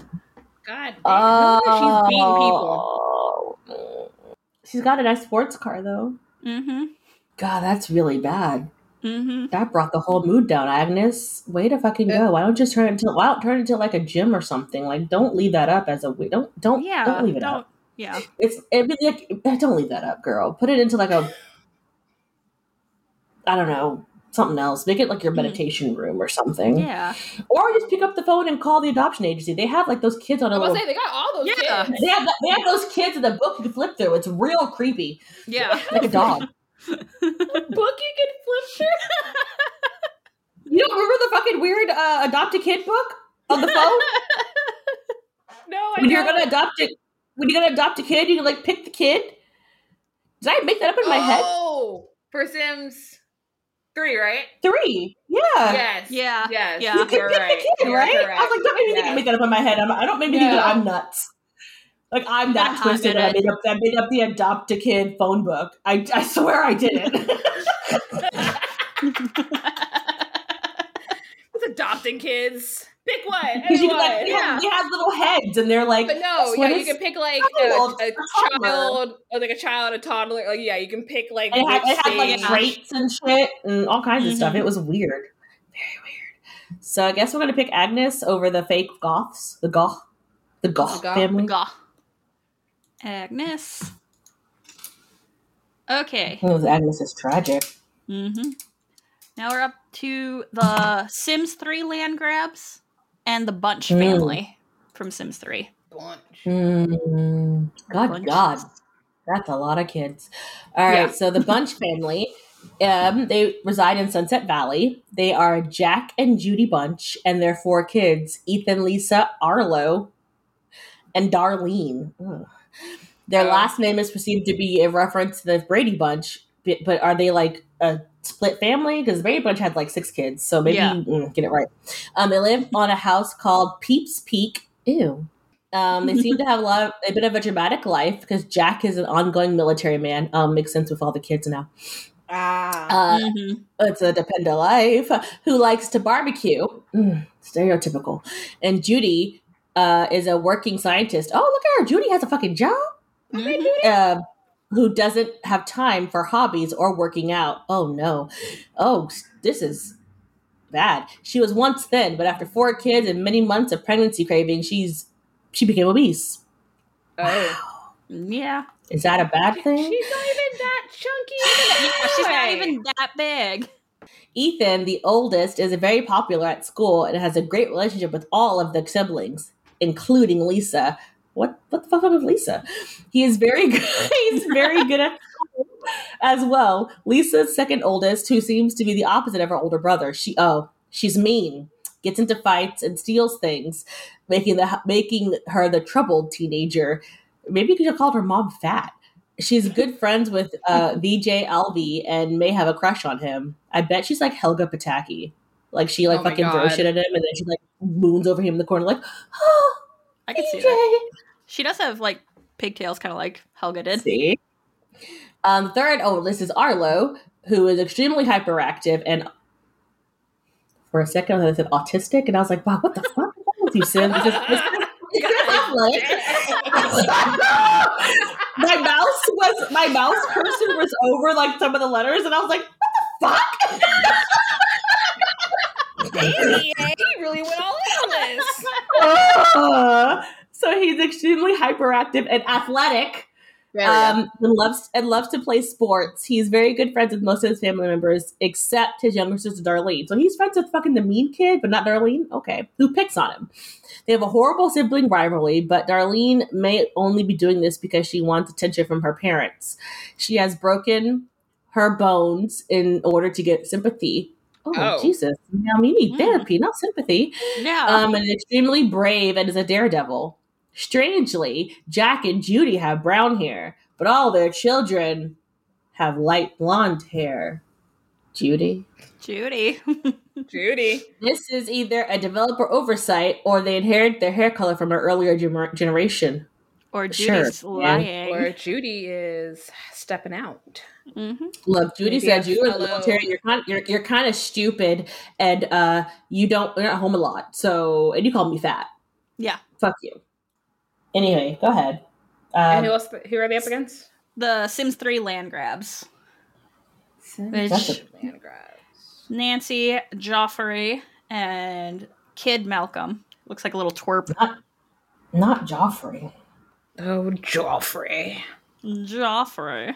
God damn. No she's beating people. Oh. She's got a nice sports car though. Mm-hmm. God, that's really bad. Mm-hmm. That brought the whole mood down, Agnes. Way to fucking go! Why don't you turn it into why don't turn it into like a gym or something? Like, don't leave that up as a don't don't Yeah. don't leave it don't- up. Yeah. It's it, be like don't leave that up, girl. Put it into like a I don't know something else. Make it like your Mhm. meditation room or something. Yeah. Or just pick up the phone and call the adoption agency. They have like those kids on a I was little. gonna say they got all those Yeah. kids. They have they have those kids in the book you can flip through. It's real creepy, Yeah. like a dog. Book you can flip through. You don't remember the fucking weird uh, adopt a kid book on the phone? No, I when you're gonna adopt it, when you're gonna adopt a kid, you can like pick the kid. Did I make that up in my head? Oh, for Sims three, right? Three. Yeah. Yes. Yeah. Yes. Yeah. You can You're pick right. the kid, You're right? correct. I was like, don't make me think I Yes. make that up in my head. I'm, I don't make me think that I'm nuts. Like I'm that gotta twisted that I made up. I made up the adopt a kid phone book. I, I swear I didn't. It's adopting kids. Pick one. Because you Anyone. can, like, they, have, they have little heads, and they're like, But no, yeah, you can pick like child, a, a a child, or like a child, a toddler. Like yeah, you can pick like. it had, it had like traits and shit and all kinds of Mhm. stuff. It was weird, very weird. So I guess we're gonna pick Agnes over the fake goths, the goth, the goth, The goth, family. Gah. Agnes. Okay. It was Agnes is tragic. Mm-hmm. Now we're up to the Sims 3 Landgraabs and the Bunch Mm. family from Sims 3. Bunch. Mm, God, Bunch. God, that's a lot of kids. All right, Yeah. so the Bunch family, um, they reside in Sunset Valley. They are Jack and Judy Bunch, and their four kids: Ethan, Lisa, Arlo, and Darlene. Ugh. Their Oh. last name is perceived to be a reference to the Brady Bunch, but, but are they like a split family? Because Brady Bunch had like six kids, so maybe Yeah. mm, get it right. Um, they live on a house called Peeps Peak. Ew. Um, they seem to have a lot of a bit of a dramatic life because Jack is an ongoing military man. Um, makes sense with all the kids now. Ah. Uh, Mhm. it's a dependent life who likes to barbecue. Mm, stereotypical. And Judy uh, is a working scientist. Oh, look at her. Judy has a fucking job. Mhm. Uh, who doesn't have time for hobbies or working out. Oh no. Oh, this is bad. She was once thin, but after four kids and many months of pregnancy craving, she's she became obese. Oh. Yeah. Is that a bad thing? She's not even that chunky. Yeah, she's not even that big. Ethan, the oldest, is very popular at school and has a great relationship with all of the siblings, including Lisa. What what the fuck wrong with Lisa? He is very good. He's very good at as well. Lisa's second oldest, who seems to be the opposite of her older brother. She oh, she's mean, gets into fights and steals things, making the making her the troubled teenager. Maybe you could have called her mom fat. She's good friends with uh, VJ Alvi and may have a crush on him. I bet she's like Helga Pataki. Like she like Oh fucking throws shit at him, and then she like moons over him in the corner, like, oh, I can see that. She does have like pigtails, kind of like Helga did. See. Um, third, oh, this is Arlo, who is extremely hyperactive and for a second I said autistic, and I was like, wow, what the fuck is wrong with you, Sim? This is- this is- this like- my mouse was my mouse cursor was over like some of the letters, and I was like, what the fuck? Damn, you really went all in on this. Uh, so he's extremely hyperactive and athletic. There we go. um, and loves and loves to play sports. He's very good friends with most of his family members, except his younger sister Darlene. So he's friends with fucking the mean kid, but not Darlene. Okay, who picks on him? They have a horrible sibling rivalry, but Darlene may only be doing this because she wants attention from her parents. She has broken her bones in order to get sympathy. Oh, Oh. Jesus! Now we need Mm. therapy, not sympathy Yeah. um, and is extremely brave and is a daredevil. Strangely, Jack and Judy have brown hair, but all their children have light blonde hair. Judy. Judy. Judy. This is either a developer oversight or they inherit their hair color from an earlier gener- generation. Or Sure, Judy's yeah. lying. Or Judy is stepping out. hmm Look, Judy Maybe said you are the military. You're kind, you're, you're kind of stupid, and uh, you don't you're at home a lot. So, and you call me fat. Yeah. Fuck you. Anyway, go ahead. and Um, who else? Who are they up against? The Sims 3 Landgraabs. Which That's a- Man grabs. Nancy, Joffrey, and Kid Malcolm. Looks like a little twerp. not Joffrey. Oh, Joffrey. Joffrey.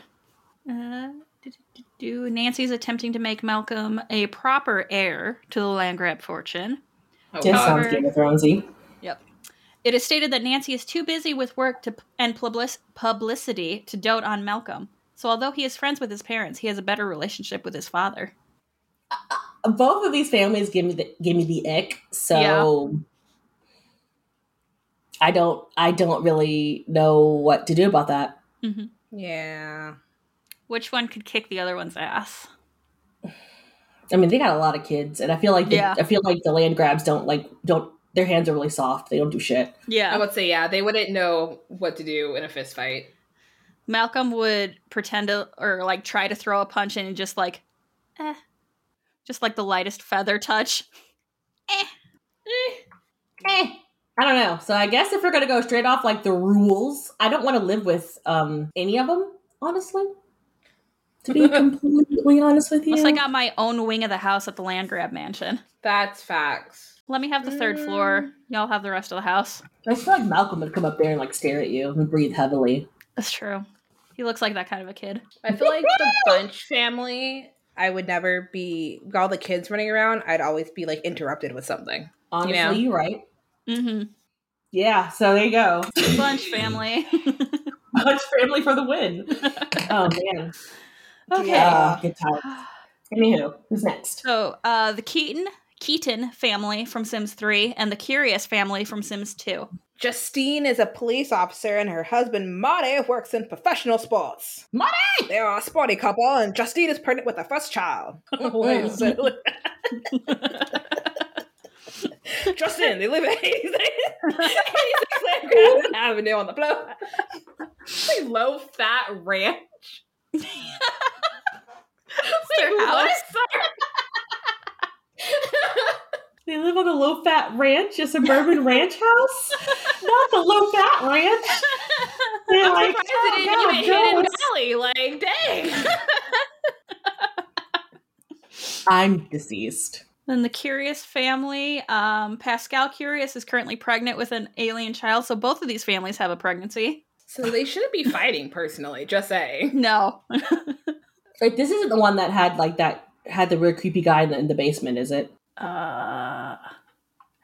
Uh, do, do, do, do. Nancy's attempting to make Malcolm a proper heir to the Landgraab fortune. Oh, This However- sounds Game of Thronesy. Yep. It is stated that Nancy is too busy with work to, and public, publicity to dote on Malcolm. So although he is friends with his parents, he has a better relationship with his father. Both of these families give me the give me the ick. So I don't I don't really know what to do about that. Yeah. Which one could kick the other one's ass? I mean, they got a lot of kids, and I feel like the, Yeah. I feel like the Landgraabs don't like don't their hands are really soft. They don't do shit. Yeah, I would say, yeah, they wouldn't know what to do in a fist fight. Malcolm would pretend to, or like try to throw a punch in and just like, eh. Just like the lightest feather touch. Eh. Eh, I don't know. So I guess if we're gonna go straight off like the rules, I don't want to live with um any of them. Honestly, to be completely honest with you, Unless I got my own wing of the house at the Landgraab mansion. That's facts. Let me have the third Mm. floor. Y'all have the rest of the house. I feel like Malcolm would come up there and like stare at you and breathe heavily. That's true. He looks like that kind of a kid. I feel like the Bunch family, I would never be, all the kids running around, I'd always be like interrupted with something. Honestly, Yeah. you're right. Mm-hmm. Yeah, so there you go. Bunch family. Bunch family for the win. Oh man. okay. Yeah, good times. Anywho, who's next? So, uh, the Keaton Keaton family from Sims 3 and the Curious family from Sims 2. Justine is a police officer and her husband Marty works in professional sports. Marty! They are a sporty couple and Justine is pregnant with their first child. Wait a second. Justin, they live at 86 Grand Avenue on the low, low fat ranch. their Wait, what? house? They live on a low fat ranch, a suburban ranch house, not the low fat ranch. They're I'm like, surprised oh, it didn't even hit in Valley. Like, dang. I'm deceased. Then the Curious family, um, Pascal Curious is currently pregnant with an alien child, so both of these families have a pregnancy. So they shouldn't be fighting personally, just saying. No. Like this isn't the one that had like that had the weird creepy guy in the, in the basement, is it? uh, I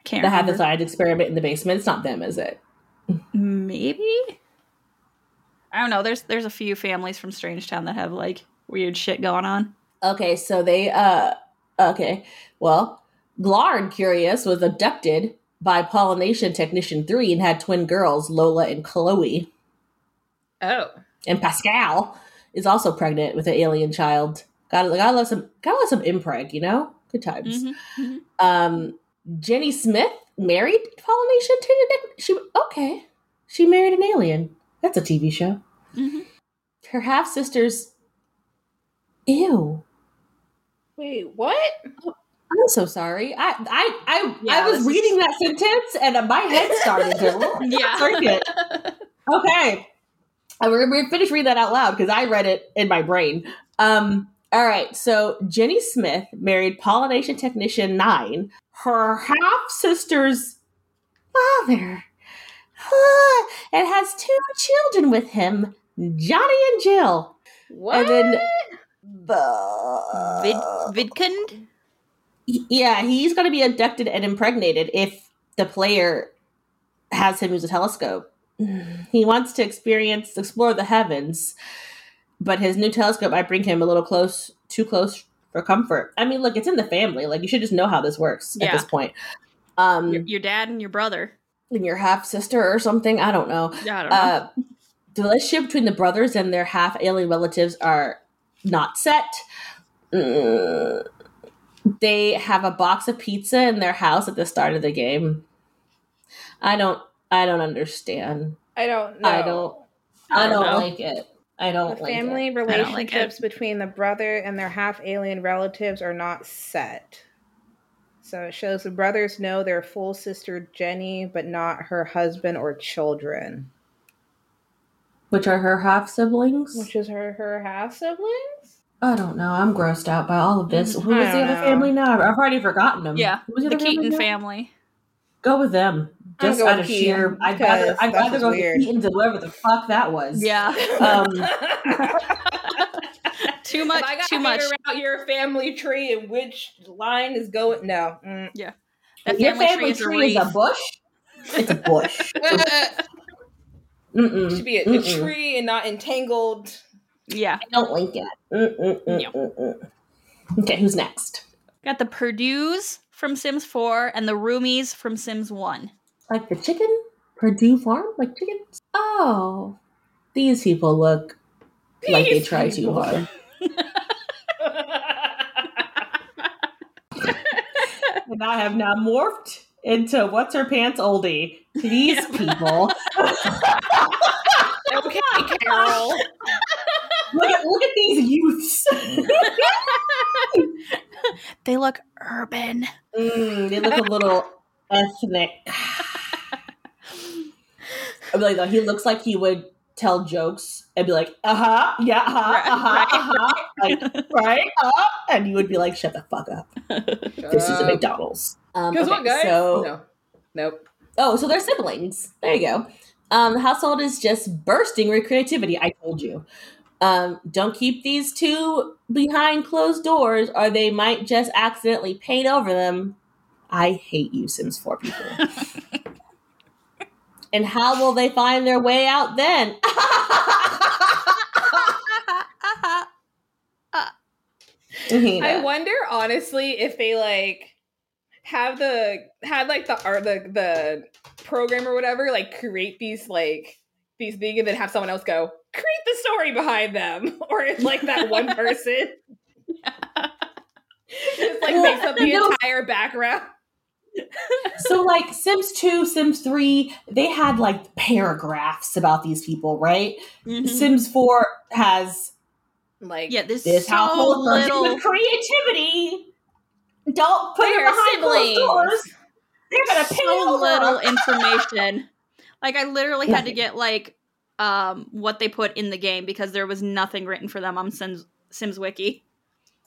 can't That had the science experiment in the basement. It's not them, is it? Maybe? I don't know. There's there's a few families from Strangetown that have like weird shit going on. Okay, so they uh okay. Well, Glarn Curious was abducted by Pollination Technician 3 and had twin girls, Lola and Chloe. Oh. And Pascal is also pregnant with an alien child. Gotta gotta let some gotta let some impreg, you know? Good times. Mhm, mhm. Um, Jenny Smith married pollination to she okay. She married an alien. That's a TV show. Mhm. Her half sisters. Ew. Wait, what? I'm so sorry. I I I, Yeah, I was is- reading that sentence and my head started to Yeah. circuit. Okay. Uh, We're going to finish reading that out loud because I read it in my brain. Um, all right. So Jenny Smith married pollination technician nine, her half sister's father, and has two children with him, Johnny and Jill. What? And then Vid- Vidcund? yeah, he's going to be abducted and impregnated if the player has him use a telescope. He wants to experience, explore the heavens, but his new telescope might bring him a little close, too close for comfort. I mean, look, it's in the family. Like you should just know how this works Yeah. at this point. Um, Your, your dad and your brother. and your half sister or something. I don't know. Yeah, I don't know. Uh, the relationship between the brothers and their half alien relatives are not set. Mm, they have a box of pizza in their house at the start of the game. I don't. I don't understand. I don't know. I don't. I I don't don't, like it. I don't The like family it. don't like relationships it. between the brother and their half alien relatives are not set. So it shows the brothers know their full sister Jenny, but not her husband or children, Which are her half siblings? which is her her half siblings. I don't know. I'm grossed out by all of this. Mhm. Who was I the don't other know. family now? I've already forgotten them. yeah, Who was the other Keaton now? family. Go with them. I'll Just go out with of sheer. Keaton, I'd rather. because I'd rather go weird. with Keaton than whoever the fuck that was. Yeah, Um, too If much. I got Too to much. figure out your family tree and which line is going. No. Mm. That Your family, family tree is a is a bush. It's a bush. it should be a, a tree and not entangled. Yeah, I don't like it. Mm-mm, No. mm-mm. Okay, who's next? got the Purdue's from Sims 4 and the Roomies from Sims 1. Like the chicken? Purdue Farm? Like chickens? Oh, these people look like they These try too hard. And I have now morphed into what's her pants oldie. These people. okay, Carol. Look at look at these youths. They look urban. Mm, they look a little ethnic. I'd be like, though, he looks like he would tell jokes and be like, uh huh, yeah, uh huh, Right, uh huh, right. uh huh, like, right, uh, and you would be like, shut the fuck up. This is a McDonald's. Um, Guess okay, what, guys? So, no. Nope. oh, so they're siblings. There you go. Um, the household is just bursting with creativity. I told you. Um, don't keep these two behind closed doors, or they might just accidentally paint over them. I hate you, Sims 4 people. and how will they find their way out then? I wonder honestly if they like have the had like the art the the program or whatever like create these like these things and then have someone else go create the story behind them or if like that one person just like Well, makes up the no. entire background. so like Sims 2, Sims 3, they had like paragraphs about these people, right? Mhm. Sims 4 has Like Yeah, there's this so household little. with creativity. Don't put it behind closed siblings. doors. They're gonna so over little information. Like I literally had to get like um what they put in the game because there was nothing written for them on Sims Sims Wiki.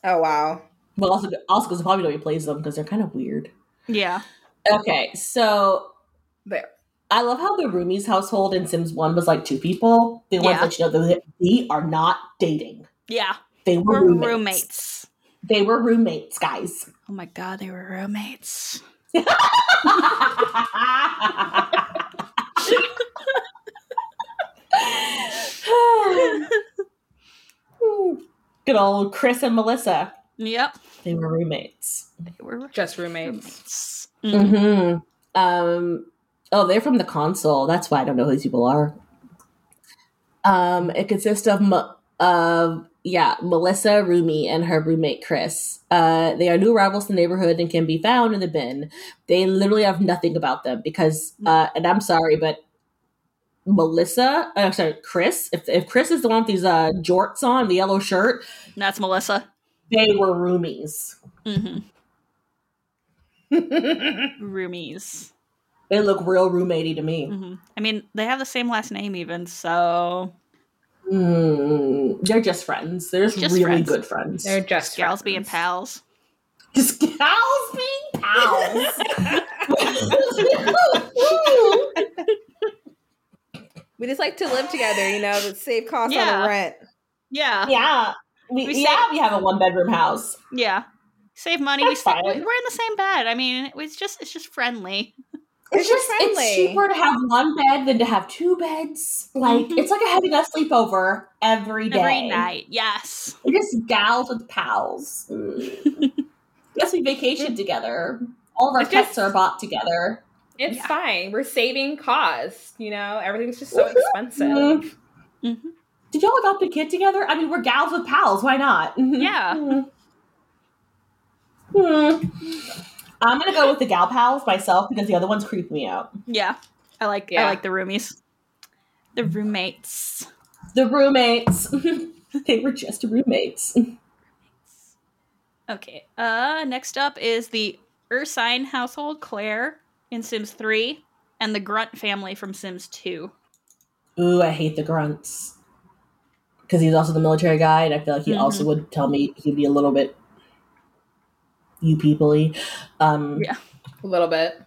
oh wow. Well, also also because probably nobody plays them because they're kind of weird. Yeah. Okay, so There. I love how the roomies household in Sims 1 was like two people. They want Yeah. to let you know that they are not dating. Yeah. They were We're roommates. roommates. They were roommates, guys. Oh my god, they were roommates. Good old Chris and Melissa. Yep. They were roommates. They were Just roommates. roommates. Mm. Mm-hmm. Um. Oh, they're from the console. That's why I don't know who these people are. Um. It consists of mo- of yeah, Melissa, Roomie, and her roommate Chris. Uh, they are new arrivals in the neighborhood and can be found in the bin. They literally have nothing about them because, uh, and I'm sorry, but Melissa, uh, sorry, Chris. If if Chris is the one with these uh jorts on, the yellow shirt, that's Melissa. They were roomies. Mm-hmm. roomies. They look real roommatey to me. Mm-hmm. I mean, they have the same last name, even so. Mm, they're just friends. They're just, just really friends. good friends. They're just gals being pals. Just gals being pals. we just like to live together, you know, to save costs yeah. on the rent. Yeah. Yeah. We, we yeah, save, we have a one bedroom house. Yeah. Save money. That's we stay, we're in the same bed. I mean, it's just it's just friendly. It's, it's just friendly. it's cheaper to have one bed than to have two beds. Like mm-hmm. it's like having a sleepover every day, every night. Yes, we're just gals with pals. Yes, we vacation together. All of our it's pets just, are bought together. It's yeah. fine. We're saving costs. You know, everything's just so mm-hmm. expensive. Mm-hmm. mm-hmm. Did y'all adopt a kid together? I mean, we're gals with pals. Why not? Yeah. Hmm. I'm gonna go with the gal pals myself because the other ones creep me out. Yeah, I like yeah. I like the roomies, the roommates, the roommates. they were just roommates. Okay. Uh, next up is the Ursine household, Claire in Sims 3, and the Grunt family from Sims 2. Ooh, I hate the grunts because he's also the military guy, and I feel like he mm-hmm. also would tell me he'd be a little bit you peoply. Um, yeah, a little bit.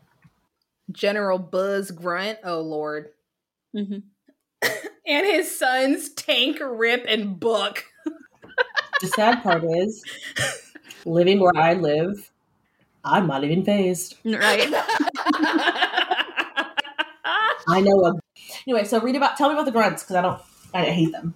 General Buzz Grunt. Oh Lord. Mm-hmm. and his sons Tank, Rip, and Book. the sad part is, living where I live, I'm not even phased. Right. I know. Anyway, so read about. Tell me about the grunts because I don't. I hate them.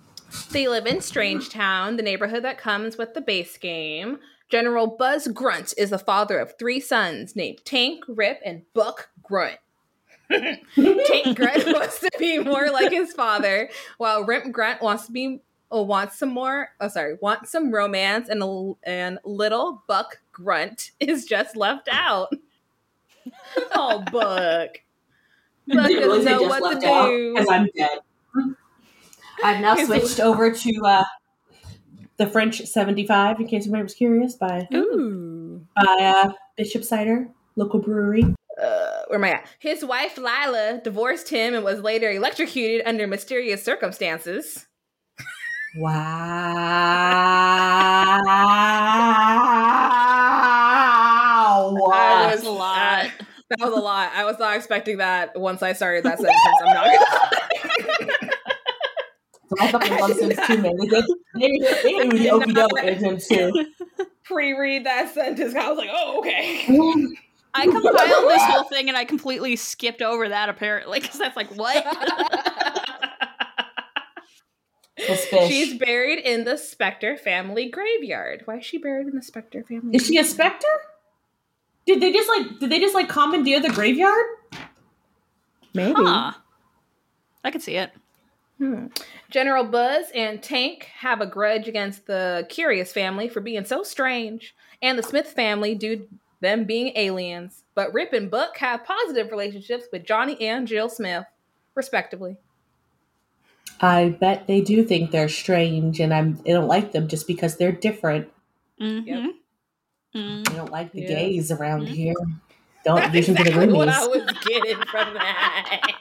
They live in Strangetown, the neighborhood that comes with the base game. General Buzz Grunt is the father of three sons named Tank, Rip, and Buck Grunt. Tank Grunt wants to be more like his father, while Rip Grunt wants to be oh, wants some more. Oh, sorry, wants some romance, and and little Buck Grunt is just left out. oh, Buck. Buck doesn't know what to do. Because I'm dead. I've now switched over to uh, the French 75, in case anybody was curious, by, Ooh. by uh, Bishop Cider, local brewery. Uh, where am I at? His wife Lila divorced him and was later electrocuted under mysterious circumstances. Wow. That was. That was a lot. I was not expecting that once I started that sentence. I'm not gonna I fucking love Sims 2, man. They, in Sims 2. Pre-read that sentence. I was like, oh, okay. I compiled this whole thing and I completely skipped over that apparently because that's like what? She's buried in the Specter family graveyard. Why is she buried in the Specter family? Is she a Specter? Did they just like did they just like commandeer the graveyard? Maybe. Huh. I could see it. Hmm. General Buzz and Tank have a grudge against the Curious family for being so strange, and the Smith family due them being aliens. But Rip and Buck have positive relationships with Johnny and Jill Smith, respectively. I bet they do think they're strange, and I'm I don't like them just because they're different. Mm-hmm. Yep. Mm-hmm. I don't like the gays around mm-hmm. here. Don't That's exactly to the what I was getting from that.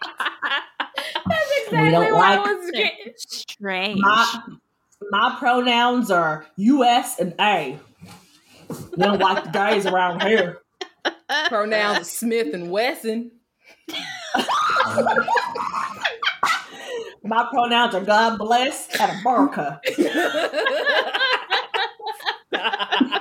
That's exactly what like I was getting. Strange. My, my pronouns are U.S. and A. We don't like the gays around here. Pronouns Smith and Wesson. my pronouns are God bless and America.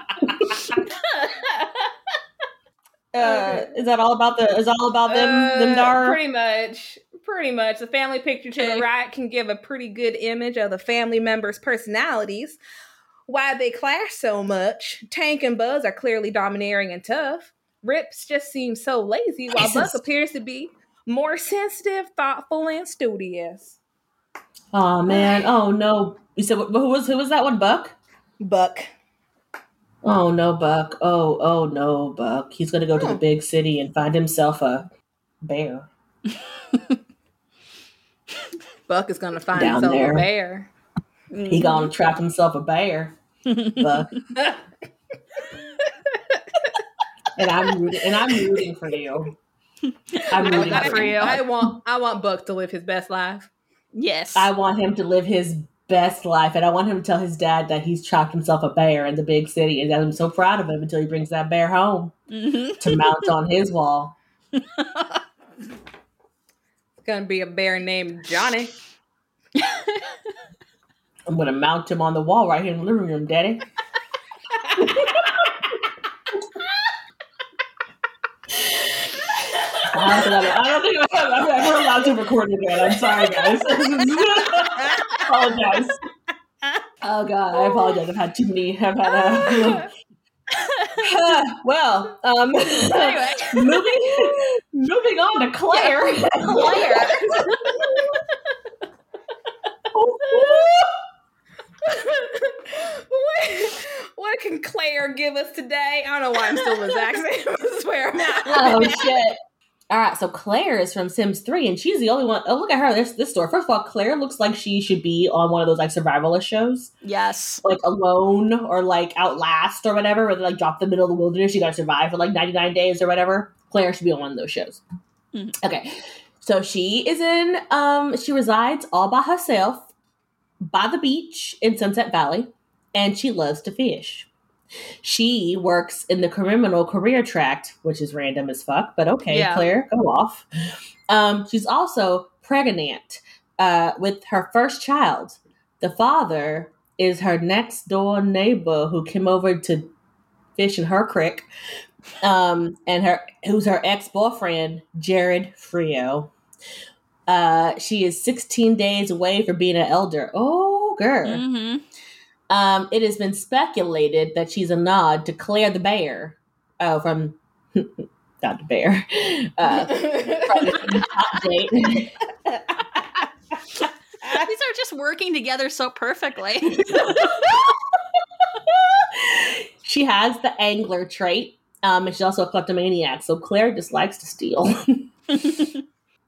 Uh, is that all about the? Is all about them? Uh, them dar? Pretty much, pretty much. The family picture to the right can give a pretty good image of the family members' personalities. Why they clash so much? Tank and Buzz are clearly domineering and tough. Rips just seems so lazy, while Buck appears to be more sensitive, thoughtful, and studious. Oh man! Oh no! You said who was who was that one? Buck. Buck. Oh no, Buck! Oh oh no, Buck! He's gonna go to the big city and find himself a bear. Buck is gonna find Down himself there. a bear. He gonna mm-hmm. trap himself a bear. Buck. and I'm rooting, and I'm rooting for you. I'm rooting for you. I want I want Buck to live his best life. Yes. I want him to live his best life, and I want him to tell his dad that he's chopped himself a bear in the big city, and that I'm so proud of him until he brings that bear home mm-hmm. to mount on his wall. it's gonna be a bear named Johnny. I'm gonna mount him on the wall right here in the living room, Daddy. I don't think I'm ever allowed to record again. I'm sorry, guys. Apologize. Oh god, I apologize. I've had too many. I've had a. Uh, well, um, anyway, moving moving on to Claire. Yeah, Claire. what, what can Claire give us today? I don't know why I'm still in Zach's name. I swear I'm not. Oh shit. All right, so Claire is from Sims 3, and she's the only one. Oh, look at her. This this story. First of all, Claire looks like she should be on one of those like survivalist shows. Yes. Like Alone or like Outlast or whatever, where they like drop the middle of the wilderness. You gotta survive for like 99 days or whatever. Claire should be on one of those shows. Mm-hmm. Okay. So she is in um she resides all by herself by the beach in Sunset Valley, and she loves to fish. She works in the criminal career tract, which is random as fuck, but okay, yeah. Claire, go off. Um, she's also pregnant uh, with her first child. The father is her next door neighbor who came over to fish in her creek, um, and her who's her ex boyfriend, Jared Frio. Uh, she is 16 days away from being an elder. Oh, girl. Mm-hmm. Um, it has been speculated that she's a nod to Claire the Bear. Oh, from not the bear. Uh, These are just working together so perfectly. she has the angler trait, um, and she's also a kleptomaniac. So Claire just likes to steal.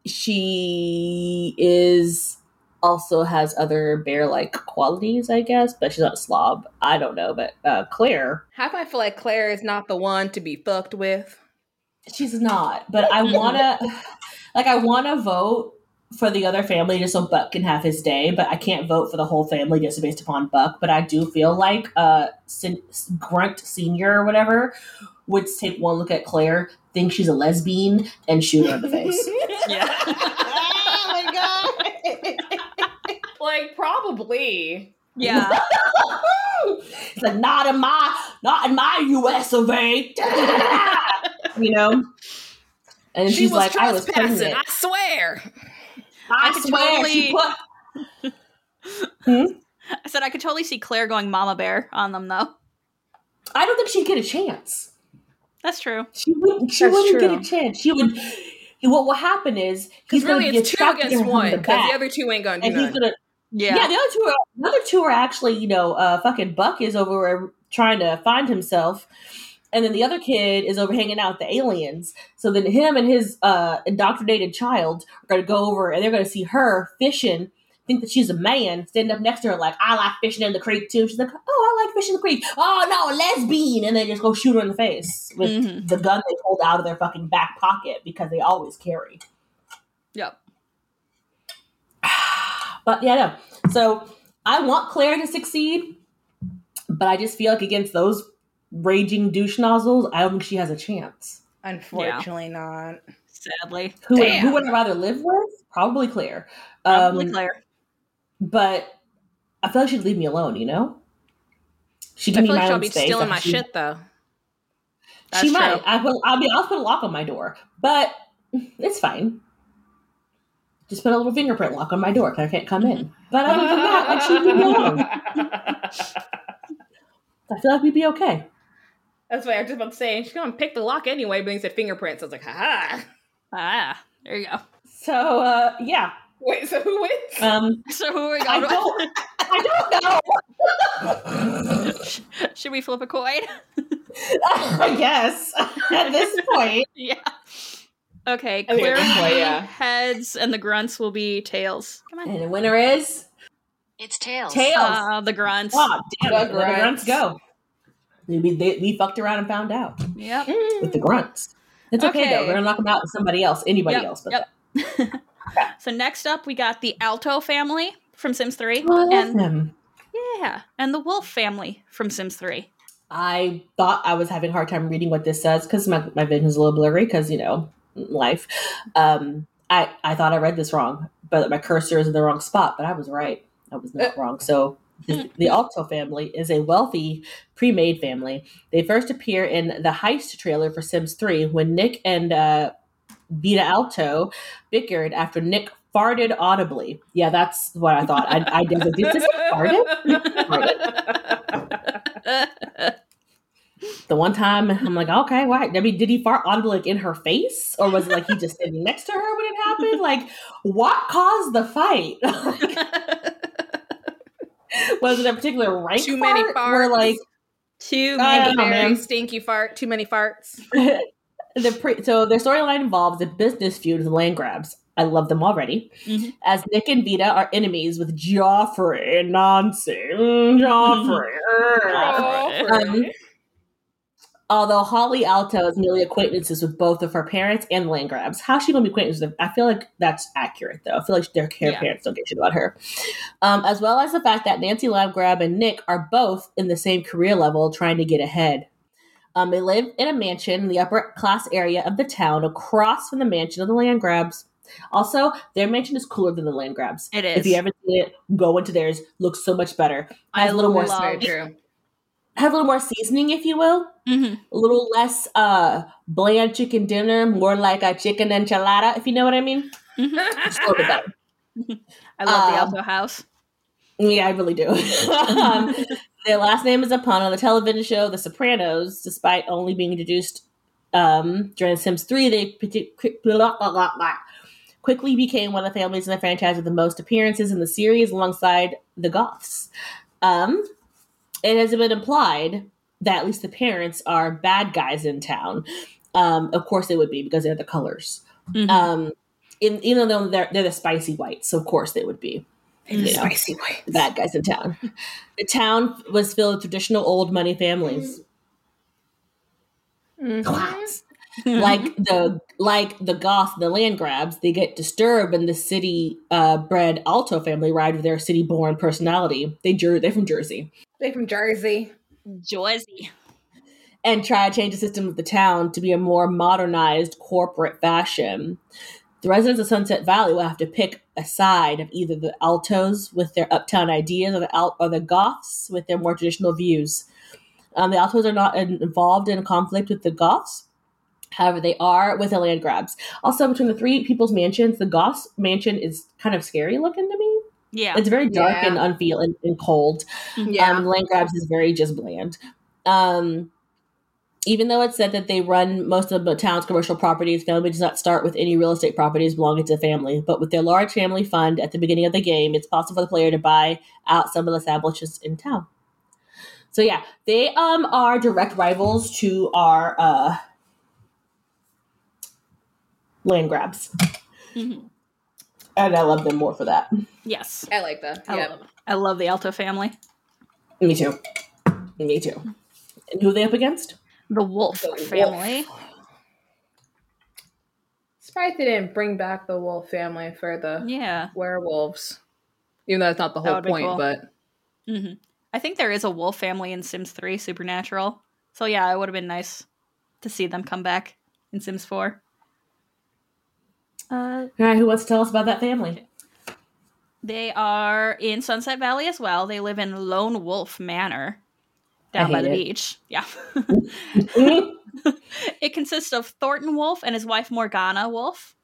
she is also has other bear like qualities, I guess, but she's not a slob. I don't know, but uh, Claire. How come I feel like Claire is not the one to be fucked with? She's not, but I wanna, like, I wanna vote for the other family just so Buck can have his day, but I can't vote for the whole family just based upon Buck. But I do feel like uh, Sin- Grunt Senior or whatever would take one look at Claire, think she's a lesbian, and shoot her in the face. yeah. oh my god. Like probably. Yeah. it's like not in my not in my US of A. you know? And she she's was like, I was pregnant. I swear. I, I swear totally... she put hmm? I said I could totally see Claire going mama bear on them though. I don't think she'd get a chance. That's true. She wouldn't she That's wouldn't true. get a chance. She would what will happen is he's really it's two against one because the other two ain't gonna and nothing. he's gonna yeah. Yeah, the other two are the other two are actually, you know, uh fucking Buck is over trying to find himself. And then the other kid is over hanging out with the aliens. So then him and his uh indoctrinated child are gonna go over and they're gonna see her fishing, think that she's a man, stand up next to her like, I like fishing in the creek too. She's like, Oh, I like fishing in the creek. Oh no, lesbian and they just go shoot her in the face with mm-hmm. the gun they pulled out of their fucking back pocket because they always carry. Yep. But yeah, no. So I want Claire to succeed, but I just feel like against those raging douche nozzles, I don't think she has a chance. Unfortunately, yeah. not. Sadly, who would, who would I rather live with? Probably Claire. Probably um, Claire. But I feel like she'd leave me alone. You know, she can I feel like she'll be space stealing my she, shit though. That's she true. might. I will. I'll be. I'll put a lock on my door, but it's fine just put a little fingerprint lock on my door because I can't come in. But other than that, like she'd leave me alone. I feel like we'd be okay. That's why I was just about to say she's gonna pick the lock anyway, but he said fingerprints. I was like, ha ha. Ah, there you go. So uh, yeah. Wait, so who wins? Um, So who are we I don't, I don't know. Should we flip a coin? I guess at this point. yeah. Okay, I think at clearly this point, yeah. heads and the grunts will be tails. Come on. And the winner is It's tails. tails. Uh, the grunts. oh, damn, The let the grunts grunts. go. We, they, we fucked around and found out Yep. with the grunts. It's okay, Okay. though. We're gonna knock them out with somebody else, anybody Yep, else. But yep. so next up, we got the Alto family from Sims 3. Oh, I love and them. yeah, and the Wolf family from Sims 3. I thought I was having a hard time reading what this says because my, my vision is a little blurry because, you know, life. Um, I, I thought I read this wrong, but my cursor is in the wrong spot, but I was right. I was not wrong. So the, the Alto family is a wealthy pre-made family. They first appear in the heist trailer for Sims 3 when Nick and uh, Vita Alto bickered after Nick farted audibly. Yeah, that's what I thought. I, I did. Did this farted? the one time I'm like, okay, why? I mean, did he fart audibly like in her face, or was it like he just standing next to her when it happened? Like, what caused the fight? was it a particular rank Too many fart? Where farts. like Too many. don't know, Very man. stinky fart. Too many farts. the pre- so their storyline involves a business feud with Landgraabs. I love them already. Mhm. As Nick and Vita are enemies with Geoffrey and Nancy. Mm, Geoffrey. Geoffrey. Um, although Holly Alto is merely acquaintances with both of her parents and Landgraabs. How's she gonna be acquaintances with them? I feel like that's accurate though. I feel like their her Yeah. parents don't a shit about her. Um, as well as the fact that Nancy Landgraab and Nick are both in the same career level trying to get ahead. Um, they live in a mansion in the upper class area of the town across from the mansion of the Landgraabs. Also, their mansion is cooler than the Landgraabs. It is. If you haven't seen it, go into theirs. Looks so much better. I Has a little more love- Has a little more seasoning, if you will. Mhm. A little less uh bland chicken dinner, more like a chicken enchilada, if you know what I mean. Mhm. Bit. I love the Um, Alto house. Yeah, I really do. um, their last name is a pun on the television show The Sopranos, despite only being introduced um, during Sims 3. They blah, blah, blah. quickly became one of the families in the franchise with the most appearances in the series alongside the Goths. Um, it has been implied that at least the parents are bad guys in town. Um, of course, they would be because they're the colors. Mhm. Um, in, even though they're, they're the spicy whites, so of course they would be you know, Spicy whites. the bad guys in town. The town was filled with traditional old money families. Mhm. Class. Like the like the Goth, the Landgraabs, they get disturbed and the city uh, bred Alto family ride with their city born personality. They jer- they're from Jersey. They're from Jersey. Jersey. And try to change the system of the town to be a more modernized corporate fashion. The residents of Sunset Valley will have to pick a side of either the Altos with their uptown ideas or the Al- or the Goths with their more traditional views. Um, the Altos are not in- involved in conflict with the Goths. However, they are with the Landgraabs. Also, between the three people's mansions, the Goth mansion is kind of scary looking to me. Yeah. It's very dark Yeah. and unfeel and, and cold. Yeah. Um, land grabs is very just bland. Um, even though it's said that they run most of the town's commercial properties, family does not start with any real estate properties belonging to the family. But with their large family fund at the beginning of the game, it's possible for the player to buy out some of the establishments in town. So yeah, they um are direct rivals to our uh Landgraabs. Mhm. And I love them more for that. Yes. I like that. I, Yeah. love, I love the Alto family. Me too. Me too. And who are they up against? The Wolf The wolf. family. Surprised they didn't bring back the wolf family for the Yeah. werewolves. Even though that's not the whole point, cool. but hmm I think there is a wolf family in Sims 3 Supernatural. So yeah, it would have been nice to see them come back in Sims 4. Uh, All right, who wants to tell us about that family? they are in Sunset Valley as well. They live in Lone Wolf Manor down by the it. beach. Yeah. it consists of Thornton Wolf and his wife Morgana Wolf.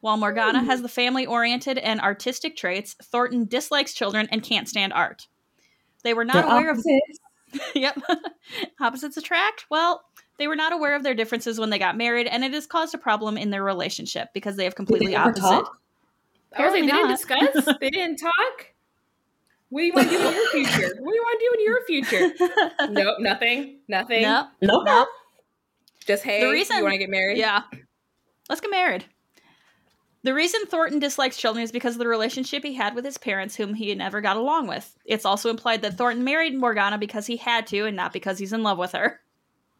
While Morgana has the family oriented and artistic traits, Thornton dislikes children and can't stand art. They were not They're aware of opposites. yep. Opposites attract? Well, they were not aware of their differences when they got married, and it has caused a problem in their relationship because they have Did they completely ever opposite. talk? I was like, they didn't discuss. they didn't talk. What do you want to do in your future? What do you want to do in your future? nope, nothing. Nothing. Nope. Nope. Nope. Just hey, The reason- you want to get married? Yeah. Let's get married. The reason Thornton dislikes children is because of the relationship he had with his parents, whom he never got along with. It's also implied that Thornton married Morgana because he had to and not because he's in love with her.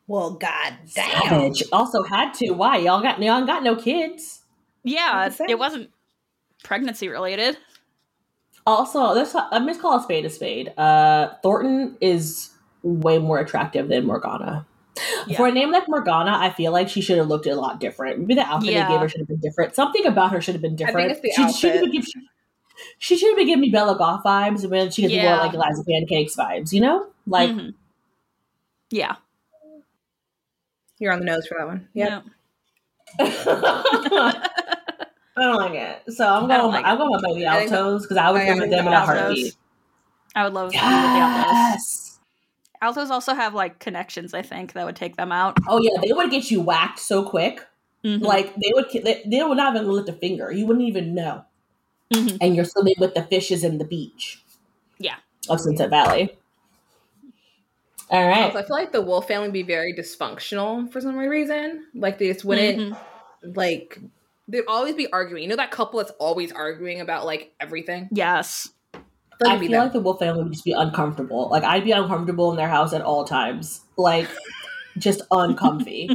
Well, god damn. Savage. Also had to. Why? Y'all got y'all got no kids. Yeah, it wasn't pregnancy related. Also, let's I'm just call a spade a spade. Uh Thornton is way more attractive than Morgana. Yeah. For a name like Morgana, I feel like she should have looked a lot different. Maybe the outfit Yeah. they gave her should have been different. Something about her should have been different. it's the she, she, outfit. should have give, she should have been giving me Bella Goth vibes, and then she gets more like Eliza Pancakes vibes. You know, like Mhm. Yeah. You're on the nose for that one. Yep. I don't like it. So I'm going. don't like I'm going with the I think- Altos because I would I live am them in a Altos. heartbeat. I would love to be with the Altos. Yes. Altos also have like connections, I think, that would take them out. Oh yeah, they would get you whacked so quick. Mhm. Like they would, they, they would not even lift a finger. You wouldn't even know. Mhm. And you're swimming with the fishes in the beach. Yeah. Of Sunset Valley. All right. Also, I feel like the Wolf family would be very dysfunctional for some reason. Like they just wouldn't Mhm. like they'd always be arguing. You know that couple that's always arguing about like everything? Yes. I feel like I it'd be feel them. like the Wolf family would just be uncomfortable. Like I'd be uncomfortable in their house at all times. Like just uncomfy.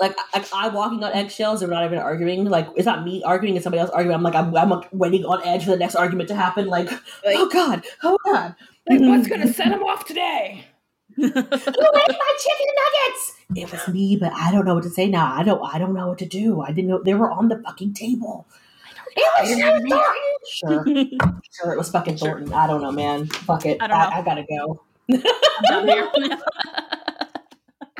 like like I'm walking on eggshells. They're not even arguing. Like it's not me arguing. It's somebody else arguing. I'm like I'm, I'm like, waiting on edge for the next argument to happen. Like, Like- oh god, oh god. Like what's mm-hmm. gonna set him off today? Who ate my chicken nuggets? It was me, but I don't know what to say now. I don't. I don't know what to do. I didn't know they were on the fucking table. It was sure Thornton. Sure, sure. It was fucking Thornton. I don't know, man. Fuck it. I I, don't know. I, gotta go. I'm done here.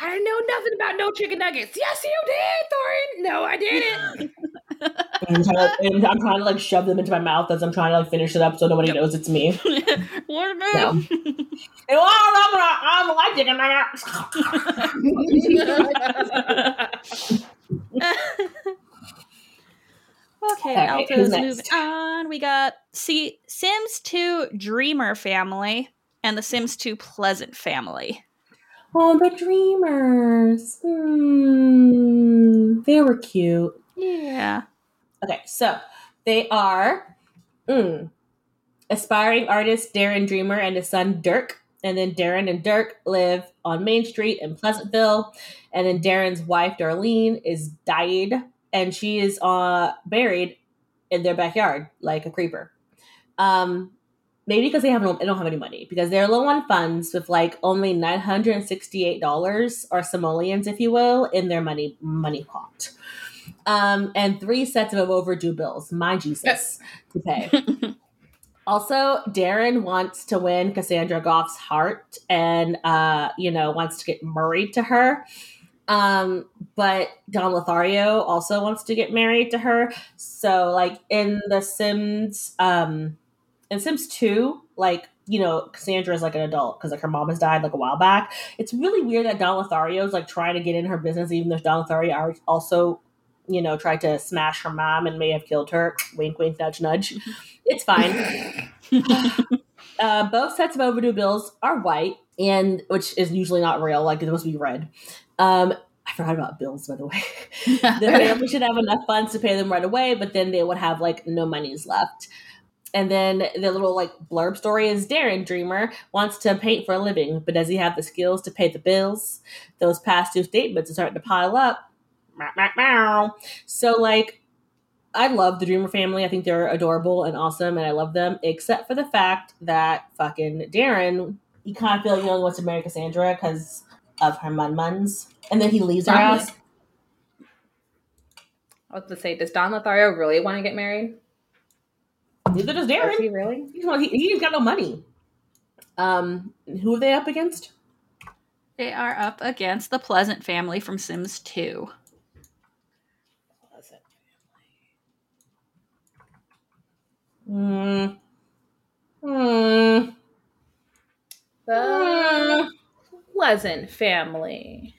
I know nothing about no chicken nuggets. Yes, you did, Thorin. No, I didn't. And I'm, trying to, and I'm trying to like shove them into my mouth as I'm trying to like finish it up so nobody knows it's me. what No. about? And, I'm, I'm like chicken. Okay, right, Altos moving on. We got see Sims 2 Dreamer family and the Sims 2 Pleasant family. Oh, the dreamers. Hmm. They were cute. Yeah. Okay, so they are mm, aspiring artist Darren Dreamer and his son Dirk. And then Darren and Dirk live on Main Street in Pleasantville. And then Darren's wife Darlene is died and she is uh, buried in their backyard like a creeper. Um, maybe because they have no, they don't have any money because they're low on funds with like only nine hundred and sixty eight dollars or simoleons, if you will, in their money money pot um, and three sets of overdue bills. My Jesus, to pay. also, Darren wants to win Cassandra Goth's heart, and uh, you know wants to get married to her. Um, but Don Lothario also wants to get married to her. So, like in The Sims, um, in Sims Two, like you know, Cassandra is like an adult because like her mom has died like a while back. It's really weird that Don Lothario is like trying to get in her business, even though Don Lothario also you know, tried to smash her mom and may have killed her. Wink, wink, nudge, nudge. It's fine. uh, both sets of overdue bills are white, and which is usually not real. Like supposed to be red. Um, I forgot about bills, by the way. the family should have enough funds to pay them right away, but then they would have like no monies left. And then the little like blurb story is Darren Dreamer wants to paint for a living, but does he have the skills to pay the bills? Those past due statements are starting to pile up. So like I love the Dreamer family. I think they're adorable and awesome and I love them, except for the fact that fucking Darren, you kind of feel like he only wants to marry Cassandra because of her mun muns. And then he leaves her Probably. ass. I was to say, does Don Lothario really want to get married? Neither does Does Darren. he really? He's, well, he, he's got no money. Um, who are they up against? They are up against the Pleasant family from Sims 2. Hmm. Hmm. The Pleasant family.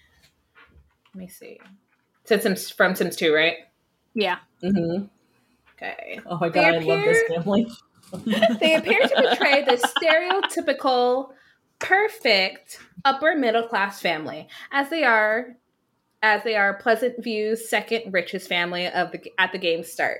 Let me see. Said Sims from Sims 2, right? Yeah. Mm-hmm. Okay. Oh my god, I love this family. they appear to portray the stereotypical perfect upper middle class family as they are as they are Pleasant View's second richest family of the at the game's start,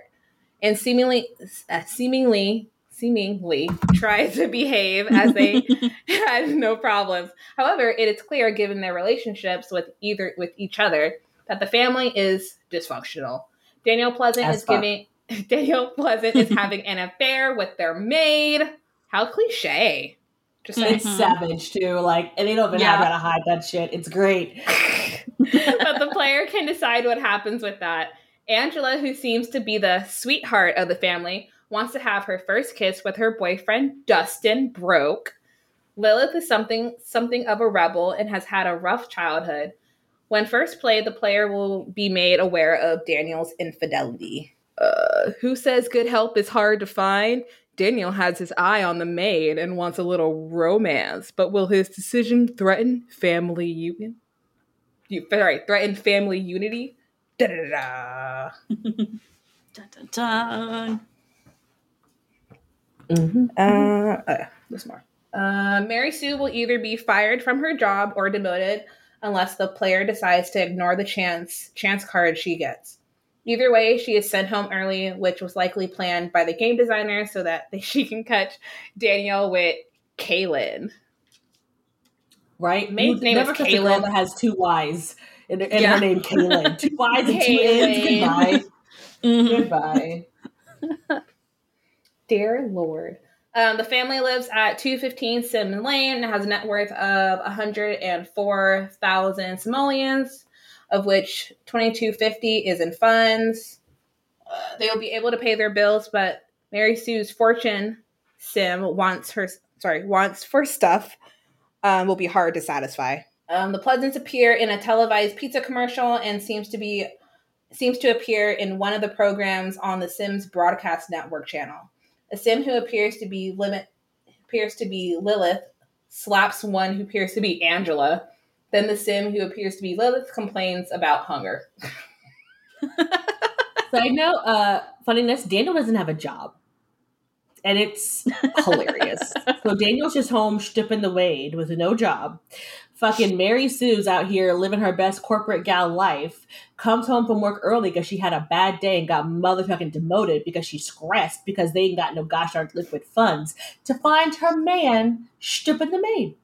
and seemingly uh, seemingly seemingly try to behave as they had no problems. However, it is clear, given their relationships with either with each other, that the family is dysfunctional. Daniel Pleasant as is fuck. giving Daniel Pleasant is having an affair with their maid. How cliche. Just it's savage too. Like, and they don't even yeah. have how to hide that shit. It's great. but the player can decide what happens with that. Angela, who seems to be the sweetheart of the family, wants to have her first kiss with her boyfriend Dustin Broke. Lilith is something something of a rebel and has had a rough childhood. When first played, the player will be made aware of Daniel's infidelity. Uh, who says good help is hard to find? Daniel has his eye on the maid and wants a little romance, but will his decision threaten family union? You, sorry, threaten family unity? Da da da. dun dun dun. Mm-hmm. Uh, there's more. Uh, Mary Sue will either be fired from her job or demoted unless the player decides to ignore the chance chance card she gets. Either way, she is sent home early, which was likely planned by the game designer so that she can catch Daniel with Kaylynn. Right? Maid's name never is Kaylynn. girl that has two Y's in, in yeah. her name, Kaylynn. Two Y's and two N's. Goodbye. Mm-hmm. Goodbye. Dear Lord. Um, the family lives at 215 Sim Lane and has a net worth of 104,000 simoleons of which 2250 is in funds. Uh, they will be able to pay their bills, but Mary Sue's fortune sim wants her sorry wants for stuff um, will be hard to satisfy. Um, the Pleasants appear in a televised pizza commercial and seems to be seems to appear in one of the programs on the Sims broadcast network channel. A sim who appears to be limit appears to be Lilith slaps one who appears to be Angela then the sim, who appears to be Lilith, complains about hunger. Side note, uh, funniness, Daniel doesn't have a job. And it's hilarious. so Daniel's just home stipping the Wade with no job. Fucking Mary Sue's out here living her best corporate gal life. Comes home from work early because she had a bad day and got motherfucking demoted because she's stressed because they ain't got no gosh darn liquid funds to find her man stipping the maid.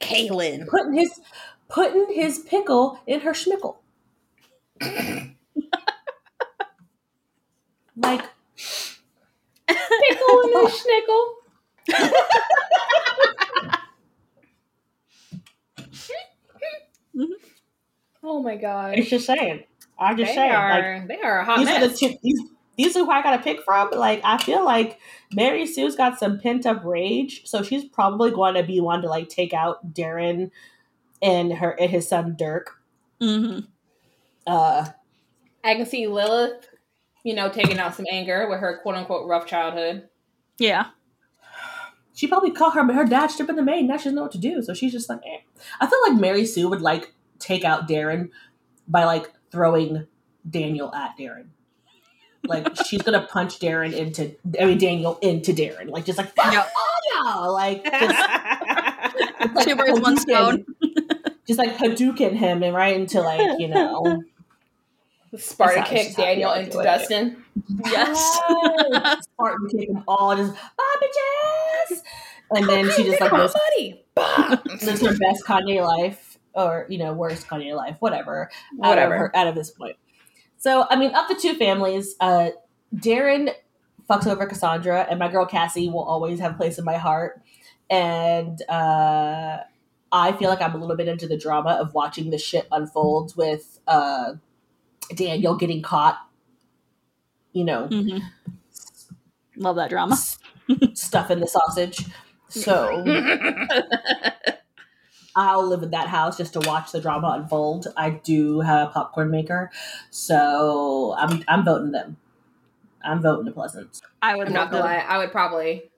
Kaylynn. Putting his putting his pickle in her schmickle. like pickle in a schnickle. oh my god! It's just saying. I'm just they saying. Are, like, they are a hot these mess. Are the two, these, these are who I gotta pick from. Like I feel like Mary Sue's got some pent up rage, so she's probably going to be one to like take out Darren and her and his son Dirk. Mm-hmm. Uh, I can see Lilith, you know, taking out some anger with her quote unquote rough childhood. Yeah. She probably caught her but her dad stripping the maid. Now she doesn't know what to do, so she's just like, eh. I feel like Mary Sue would like take out Darren by like throwing Daniel at Darren like she's gonna punch Darren into I mean Daniel into Darren. Like just like yep. oh no. Like just like two birds, one stone. just like Hadouken him and right into like, you know Spartan kick Daniel into Dustin. Yes. Spartan kick them all just Bobby Jazz. And then she just like goes buddy. lives her best Kanye life or, you know, worst Kanye life, whatever. Whatever. Out of, her, out of this point. So, I mean, of the two families, uh, Darren fucks over Cassandra, and my girl Cassie will always have a place in my heart. And uh, I feel like I'm a little bit into the drama of watching the shit unfold with uh, Daniel getting caught. You know, mm-hmm. love that drama. stuff in the sausage. So I'll live in that house just to watch the drama unfold. I do have a popcorn maker, so I'm I'm voting them. I'm voting the Pleasants. I would I'm not gonna lie. I would probably,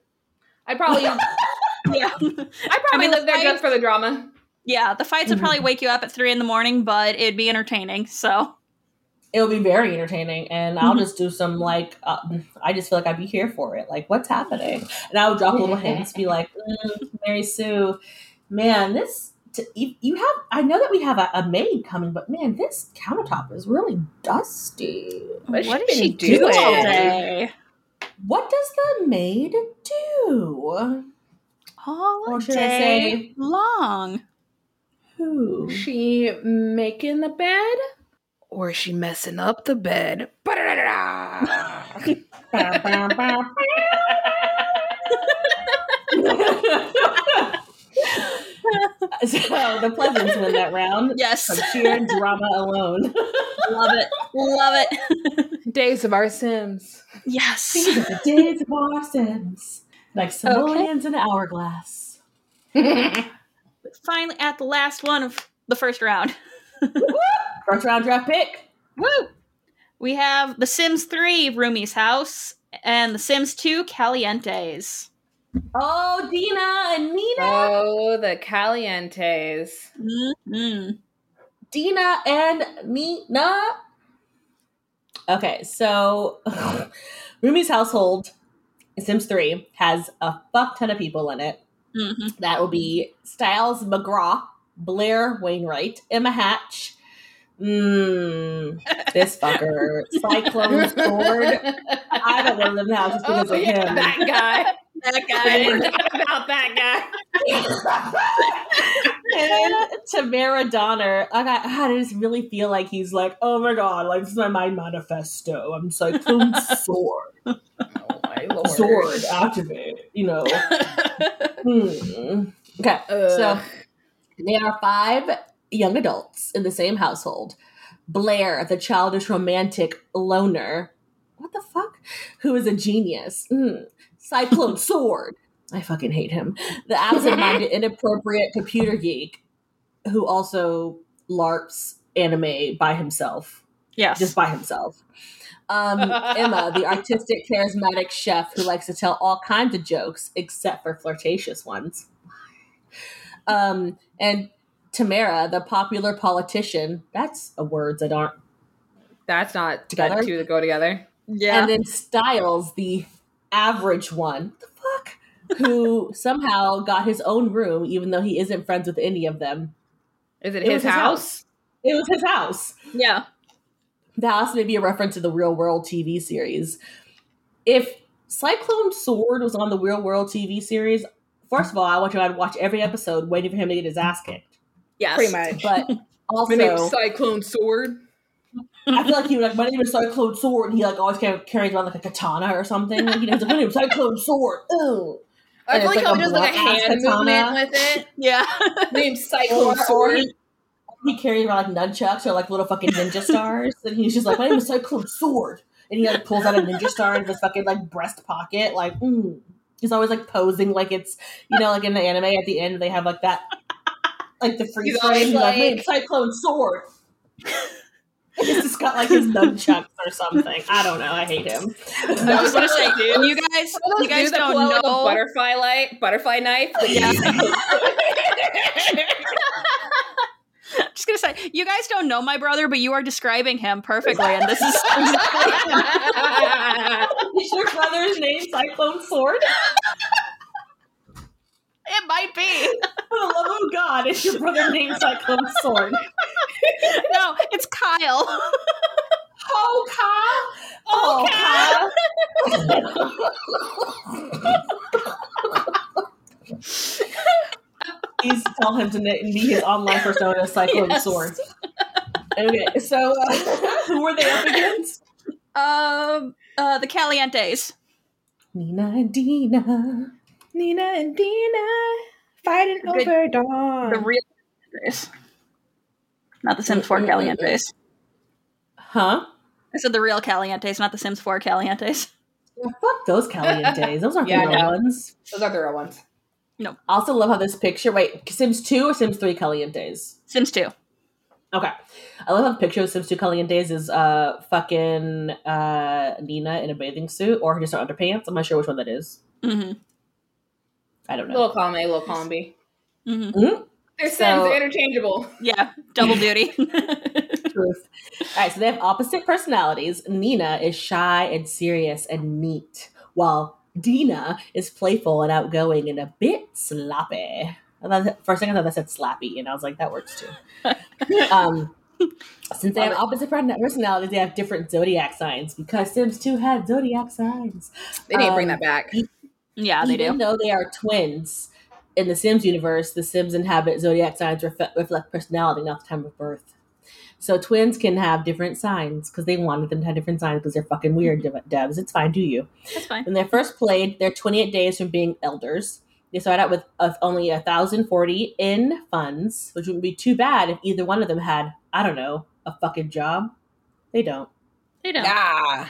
I'd probably, yeah, I'd probably I mean, live the there fight, just for the drama. Yeah, the fights would probably mm-hmm. wake you up at three in the morning, but it'd be entertaining. So, It will be very entertaining, and I'll just do some like. Uh, I just feel like I'd be here for it. Like, what's happening? And I would drop little hints, be like, mm, "Mary Sue, man, this to, you, you, have. I know that we have a, a, maid coming, but man, this countertop is really dusty. What, what is she doing all day? What does the maid do? All or should day I say long? Who? She making the bed? Or is she messing up the bed? so the Pleasants win that round. Yes. From sheer drama alone. Love it. Love it. Days of our Sims. Yes. The days of our Sims. Like simoleons okay. in an hourglass. Finally, at the last one of the first round. first round draft pick. Woo! We have The Sims 3, Roomie's House, and The Sims 2, Calientes. Oh, Dina and Nina. Oh, the Calientes. Mm-hmm. Dina and Nina. Okay, so Roomie's household, Sims 3, has a fuck ton of people in it. Mm-hmm. That will be Styles McGraw, Blair Wainwright, Emma Hatch, Mmm, this fucker, Cyclone Sword. I don't want to live in the house just because oh, of yeah, him. That guy, that guy, about that guy. and Tamara Donner, I got, I just really feel like he's like, oh my god, like this is my mind manifesto. I'm Cyclone Sword. Oh my lord. Sword activate. You know. hmm. Okay, Ugh. so there are five young adults in the same household. Blair, the childish romantic loner. What the fuck? Who is a genius. Mm. Cyclone Sword. I fucking hate him. The absent minded, inappropriate computer geek who also LARPs anime by himself. Yes. Just by himself. Um, Emma, the artistic, charismatic chef who likes to tell all kinds of jokes except for flirtatious ones. Um, and Tamara, the popular politician. That's a word that aren't. That's not together. That two that go together. Yeah. And then Styles, the average one. The fuck? Who somehow got his own room, even though he isn't friends with any of them. Is it, it his, house? his house? It was his house. Yeah. The house may be a reference to the Real World TV series. If Cyclone Sword was on the Real World TV series, first of all, I want you to watch every episode waiting for him to get his ass kicked. Yes, pretty much. But also, my name's Cyclone Sword. I feel like he was like, my name is Cyclone Sword, and he like always kind of carries around like a katana or something. Like, he knows, like, my name is Cyclone Sword. Ooh. I feel like, like he does like a hand katana. movement with it. Yeah, name's Cyclone or, Sword. Or he, he carries around like nunchucks or like little fucking ninja stars, and he's just like, my name is Cyclone Sword, and he like pulls out a ninja star in his fucking like breast pocket, like. Mm. He's always like posing like it's you know like in the anime at the end they have like that like the freeze frame, like, like Cyclone Sword. He's just got like his nunchucks or something. I don't know. I hate him. I was gonna say, dude, you guys, you guys don't know like butterfly light, butterfly knife. Yeah. just gonna say, you guys don't know my brother, but you are describing him perfectly, and this is. is your brother's name Cyclone Sword? It might be. For the love of God, is your brother named Cyclone Sword? no, it's Kyle. Oh, Kyle. Oh, oh Kyle. Please tell him to be his online persona, Cyclone yes. Sword. Okay, so uh, who were they up against? Um, uh, the Calientes. Nina and Dina. Nina and Dina fighting the, over Dawn. The real Calientes. Not the Sims 4 Calientes. Huh? I said the real Calientes, not the Sims 4 Calientes. Yeah, fuck those Calientes. Those aren't yeah, the real no. ones. Those are the real ones. No. I also love how this picture. Wait, Sims 2 or Sims 3 Calientes? Sims 2. Okay. I love how the picture of Sims 2 Calientes is uh fucking uh Nina in a bathing suit or just her underpants. I'm not sure which one that is. Mm-hmm. I don't know. Little column A, little column B. Mm-hmm. Mm-hmm. They're so, Sims, they're interchangeable. Yeah, double duty. Proof. All right, so they have opposite personalities. Nina is shy and serious and neat, while Dina is playful and outgoing and a bit sloppy. for a second, I thought that said slappy, and I was like, that works too. um, since they have opposite personalities, they have different zodiac signs because Sims 2 had zodiac signs. They need um, to bring that back. Yeah, they even do. though they are twins in the Sims universe, the Sims inhabit zodiac signs ref- reflect personality, not the time of birth. So twins can have different signs because they wanted them to have different signs because they're fucking weird, devs. It's fine, do you? That's fine. When they're first played, they're 28 days from being elders. They start out with uh, only 1,040 in funds, which wouldn't be too bad if either one of them had, I don't know, a fucking job. They don't. They don't. Yeah.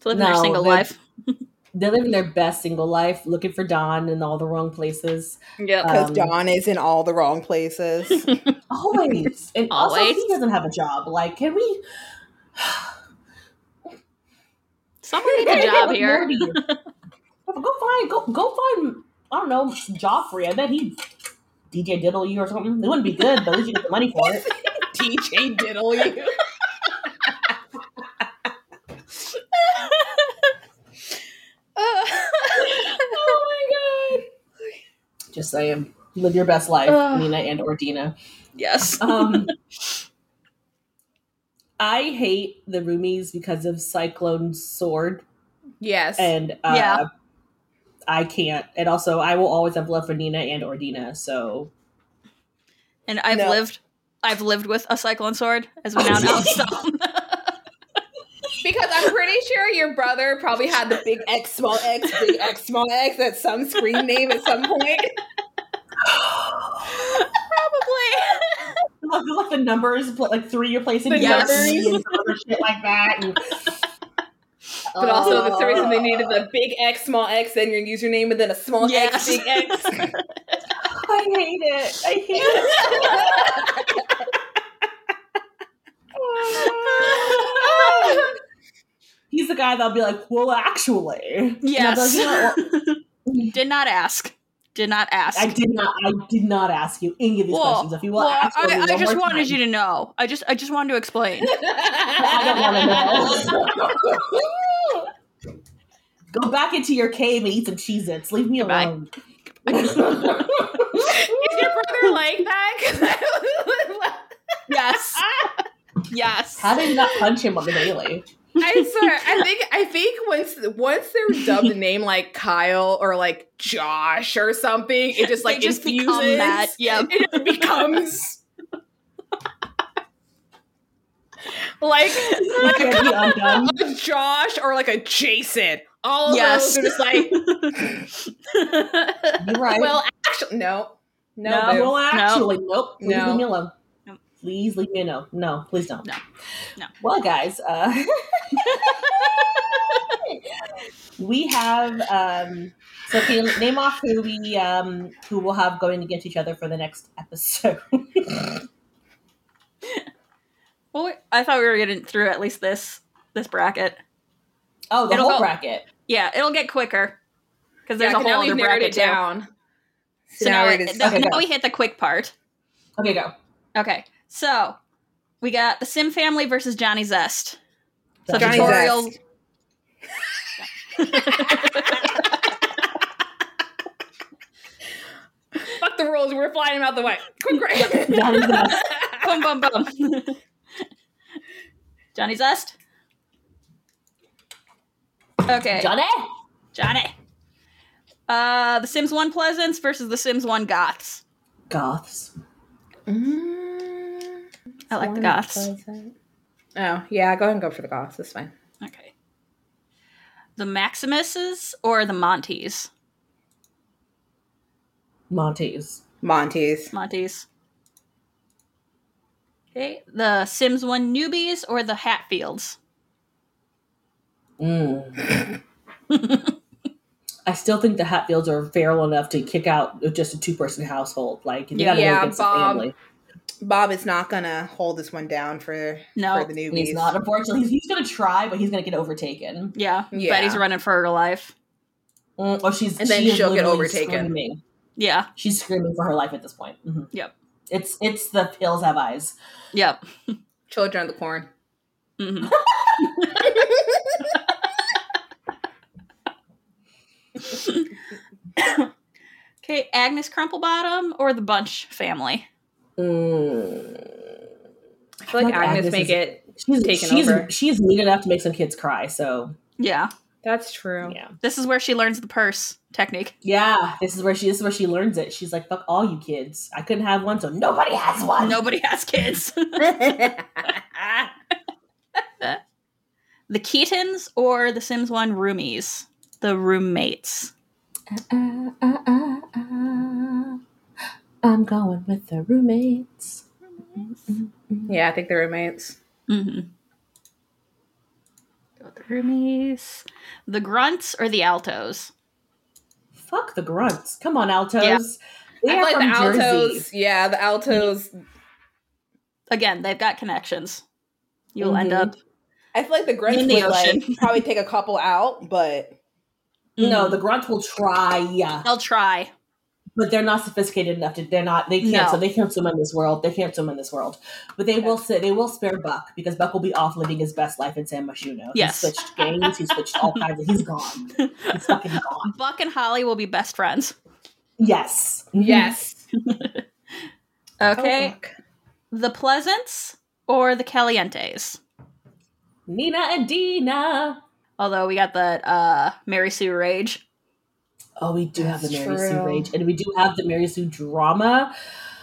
To live no, their single life. they're living their best single life, looking for Don in all the wrong places. Yeah, because um, Don is in all the wrong places. always. And always. also, he doesn't have a job. Like, can we. Someone needs a job here. go find, go, go find, I don't know, Geoffrey. I bet he DJ diddle you or something. It wouldn't be good, but at least you get the money for it. DJ diddle you. oh my god. Just saying. Live your best life, Nina and Ordina. Yes. um, I hate the roomies because of Cyclone Sword. Yes. And uh, yeah. I can't. And also, I will always have love for Nina and Ordina. So, and I've no. lived, I've lived with a Cyclone Sword, as we now know. So. because I'm pretty sure your brother probably had the big X small X, big X small X at some screen name at some point. Probably. like the numbers, like three you're placing the numbers and shit like that. And, but uh, also, that's the reason they needed the big X, small X, then your username, and then a small yes. X, big X. I hate it. I hate it. He's the guy that'll be like, "Well, actually, yes." Did not ask. Did not ask. I did not. I did not ask you any of these well, questions. If you will well, ask, I, I just wanted time. you to know. I just, I just wanted to explain. I don't want to know. Go back into your cave and eat some Cheez-Its. Leave me alone. Is your brother like that? yes. Yes. How did you not punch him on the daily? I swear, I think I think once once they're dubbed a name like Kyle or like Josh or something, it just like just infuses. That. Yeah, it just becomes like like a, a, Josh or like a Jason. All of yes. those are just like. You're right. Well, actually, no, no, no well, actually, no. nope. No. Me alone please leave me a no. No, please don't. No. No. Well, guys, uh, we have. Um, so can you name off who we um, who will have going against each other for the next episode? well, I thought we were getting through at least this this bracket. Oh, the it'll whole go, bracket. Yeah, it'll get quicker because there's yeah, a whole other bracket down. So, so now, now, it, okay, now we hit the quick part. Okay, go. Okay, so we got the Sim family versus Johnny Zest. So Johnny tutorial. Zest. Fuck the rules. We're flying him out the way. Quick, quick. Johnny Zest. boom, boom, boom. Johnny Zest. Okay. Johnny. Johnny. Uh, the Sims One Pleasants versus the Sims One Goths. Goths. Mm. I like the goths. Oh, yeah, go ahead and go for the goths. That's fine. Okay. The Maximuses or the Montys? Montys. Montys. Montys. Okay. The Sims 1 newbies or the Hatfields? Mm. I still think the Hatfields are feral enough to kick out just a two person household. Like, you yeah, gotta yeah, Bob. Bob is not gonna hold this one down for no, for the newbies. He's not. Unfortunately, he's, he's gonna try, but he's gonna get overtaken. Yeah, yeah. Betty's running for her life. Mm, oh, she's and then she she'll get overtaken. Screaming. Yeah, she's screaming for her life at this point. Mm-hmm. Yep. It's it's the pills have eyes. Yep. Children of the Corn. Mm-hmm. okay, Agnes Crumplebottom or the Bunch family? Mm. I feel like, like Agnes, Agnes may is- get She's Taken she's over. she's mean enough to make some kids cry. So Yeah. That's true. yeah, This is where she learns the purse technique. yeah. This is where she this is where she learns it. She's like, "Fuck all you kids! I couldn't have one, so nobody has one." Nobody has kids. the Keatons or the Sims 1 roomies? The roommates. Uh, uh, uh, uh, I'm going with the roommates. yeah, I think they're roommates. Mm-hmm. Go with the roomies. The grunts or the altos? Fuck the grunts. Come on, altos. Yeah. They I are feel like the altos. Jersey. Yeah, the altos. Again, they've got connections. You'll end Mhm. up. I feel like the grunts In the would ocean. like probably take a couple out, but No, Mhm. the grunts will try, Yeah, they'll try. But they're not sophisticated enough to. They're not. They can't. No. So they can't swim in this world. They can't swim in this world. But they will. Say, they will spare Buck because Buck will be off living his best life in San Myshuno. Yes. He switched games. He switched all kinds of. He's gone. He's fucking gone. Buck and Holly will be best friends. Yes. yes. Okay. Oh, the Pleasants or the Calientes? Nina and Dina. Although we got that uh, Mary Sue Rage. Oh, we do have the That's Mary Sue rage, and we do have the Mary Sue drama.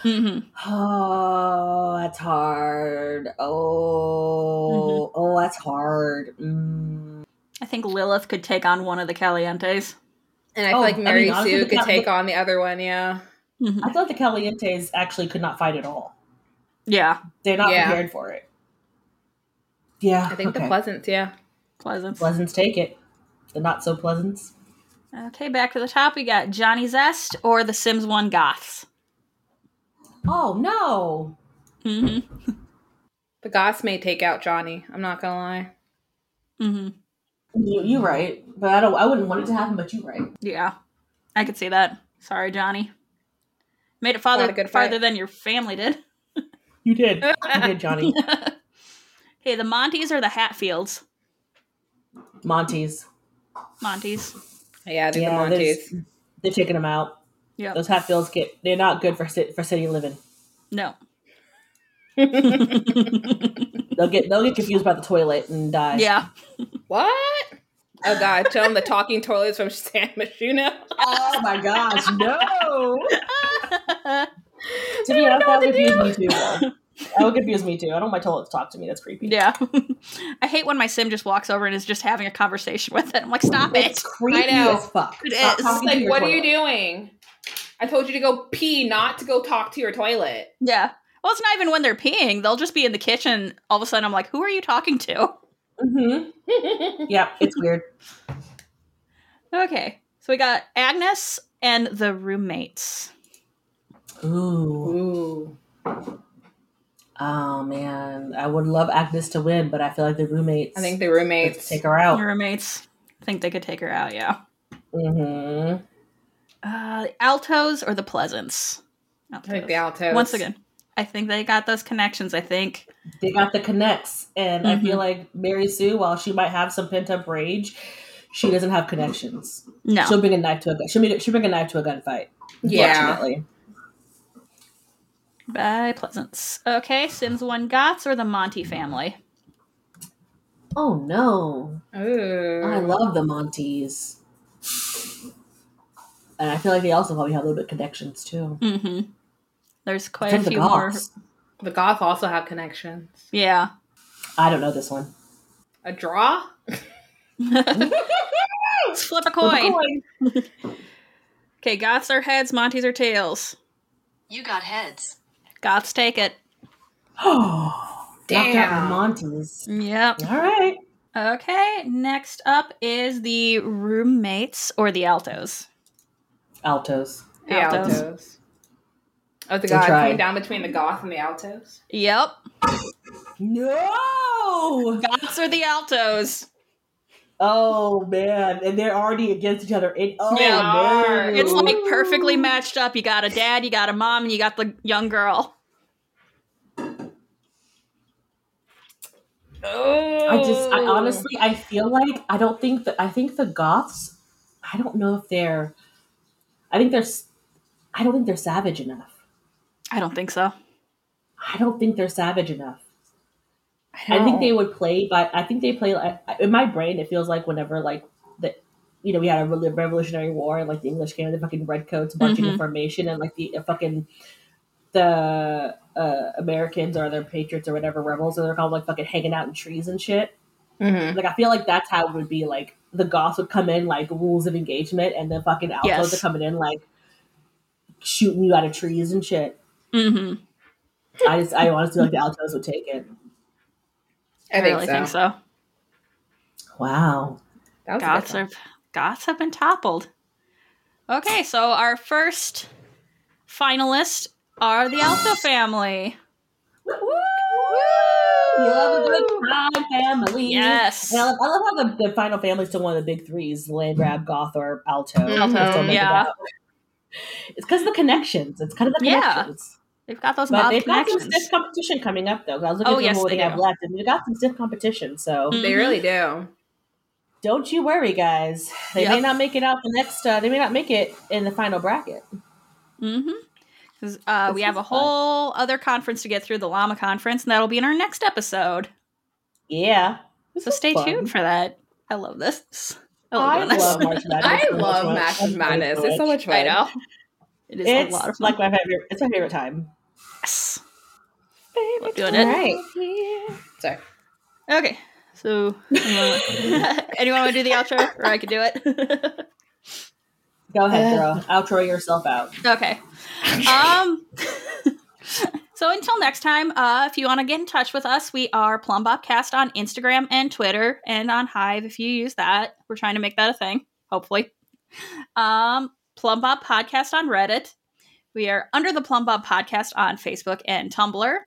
Mm-hmm. Oh, that's hard. Oh, oh, that's hard. Mm. I think Lilith could take on one of the Calientes. And I Oh, feel like I Mary mean, honestly, Sue the could cat- take on the other one. Yeah. Mhm. I thought the Calientes actually could not fight at all. Yeah, They're not Yeah. prepared for it. Yeah, I think okay. the Pleasants. Yeah. Pleasants. Pleasants take it. The not so pleasants. Okay, back to the top. We got Johnny Zest or the Sims 1 Goths. Oh no! Mm-hmm. The Goths may take out Johnny. I'm not gonna lie. Mm-hmm. You you right, but I don't. I wouldn't want it to happen. But you're right. Yeah, I could see that. Sorry, Johnny. Made it farther, a good farther than your family did. You did. You did, Johnny. hey, the Montys or the Hatfields? Monty's. Montys. Yeah, I think Yeah, Montys. They're taking them out. Yeah, Those Hatfields get. They're not good for for city living. No. They'll get they'll get confused by the toilet and die. yeah. What? Oh god, show them the talking toilets from San Myshuno. Oh my gosh, no! To be honest, that would to confuse do. me too. Though. That would confuse me too. I don't want my toilet to talk to me. That's creepy. yeah. I hate when my sim just walks over and is just having a conversation with it. I'm like, stop It's it. It's creepy I know. as fuck. It Stop is. Like, your what are you doing? I told you to go pee, not to go talk to your toilet. Yeah. Well, it's not even when they're peeing. They'll just be in the kitchen. All of a sudden, I'm like, who are you talking to? Mm-hmm. Yep, it's weird. Okay. So we got Agnes and the roommates. Ooh. Ooh. Oh man, I would love Agnes to win, but I feel like the roommates. I think the let's roommates. take her out. The roommates think they could take her out, yeah. Mm-hmm. Uh, the Altos or the Pleasants? I think the Altos. Altos. Once again, I think they got those connections. I think. They got the connects, and I Mm-hmm. feel like Mary Sue, while she might have some pent up rage, she doesn't have connections. No. She'll bring a knife to a gun. She'll bring, she'll bring a knife to a gunfight. Yeah. Unfortunately. By Pleasants. Okay, Sims 1 Goths or the Monty family? Oh no! Ooh. I love the Montys, and I feel like they also probably have a little bit of connections too. Mm-hmm. There's quite a From the few more. The Goths also have connections. Yeah. I don't know this one. A draw? Let's flip a coin. Okay, Goths are heads, Montys are tails. You got heads. Goths take it. Oh, knocked out Damn. the Montys. Yep. All right. Okay, next up is the roommates or the altos. Altos. The Altos. Altos. Oh, the They guy coming down between the Goth and the Altos. Yep. No. Goths are the altos. Oh man, and they're already against each other. It, oh Yeah, no. It's like perfectly matched up. You got a dad, you got a mom, and you got the young girl. Oh, I just, I honestly, I feel like I don't think that I think the Goths. I don't know if they're. I think they're. s- I don't think they're savage enough. I don't think so. I don't think they're savage enough. I, I think they would play, but I think they play. I- In my brain, it feels like whenever like the, you know, we had a revol- Revolutionary War and like the English came, the fucking redcoats marching in Mhm. formation, and like the fucking the uh, Americans or their patriots or whatever rebels, and they're called like fucking hanging out in trees and shit. Mhm. Like I feel like that's how it would be. Like the Goths would come in like rules of engagement, and the fucking Altos Yes. are coming in like shooting you out of trees and shit. hmm I just I honestly feel like the Altos would take it. I, I, think, really so. think so. Wow. That was a Goths are Goths have been toppled. Okay, so our first finalists are the Alto family. We love a good crime family. Yes. And I love, I love how the, the final family is still one of the big threes: Landgraab, Goth, or Alto. Alto, They're still making yeah. it. It's because of the connections. It's kind of the Yeah. Connections. They've got those But they've got some stiff competition coming up, though. I was looking Oh, for yes, what they they have do. left, and they've got some stiff competition. So Mm. They really do. don't you worry, guys. They may Yep. not make it out the next. Uh, they may not make it in the final bracket. Mm-hmm. Because uh, This we have is a fun. whole other conference to get through, the Llama Conference, and that'll be in our next episode. Yeah. This So is stay fun. tuned for that. I love this. I love I doing this. love March Madness. I so love much. Match I'm of so Madness. into It's so it. much fun. I know. It is a It's lot of fun. like my favorite. It's my favorite time. Yes. Love doing it. right. Sorry. Okay. So, anyone, anyone want to do the outro, or I could do it? Go ahead, girl. Outro yourself out. okay. Um. so until next time, uh, if you want to get in touch with us, we are Plumbobcast on Instagram and Twitter, and on Hive if you use that. We're trying to make that a thing, hopefully. Um, Plumbob Podcast on Reddit. We are under the Plumbob Podcast on Facebook and Tumblr.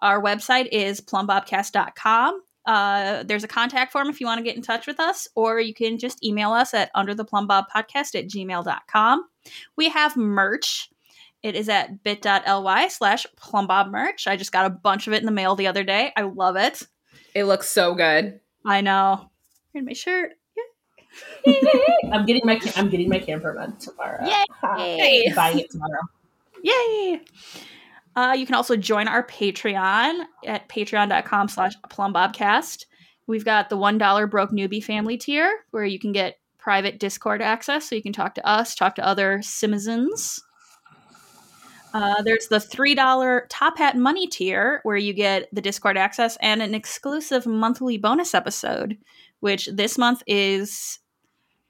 Our website is plumbobcast.com. Uh, there's a contact form if you want to get in touch with us, or you can just email us at undertheplumbobpodcast at gmail.com. We have merch. It is at bit.ly slash plumbobmerch. I just got a bunch of it in the mail the other day. I love it. It looks so good. I know. Here's my shirt. I'm getting my I'm getting my camper run tomorrow. Yay! Buying it tomorrow. Yay! Uh, you can also join our Patreon at patreon.com slash plumbobcast. We've got the $1 broke newbie family tier where you can get private Discord access so you can talk to us, talk to other Simizens. Uh, there's the $3 Top Hat Money tier where you get the Discord access and an exclusive monthly bonus episode, which this month is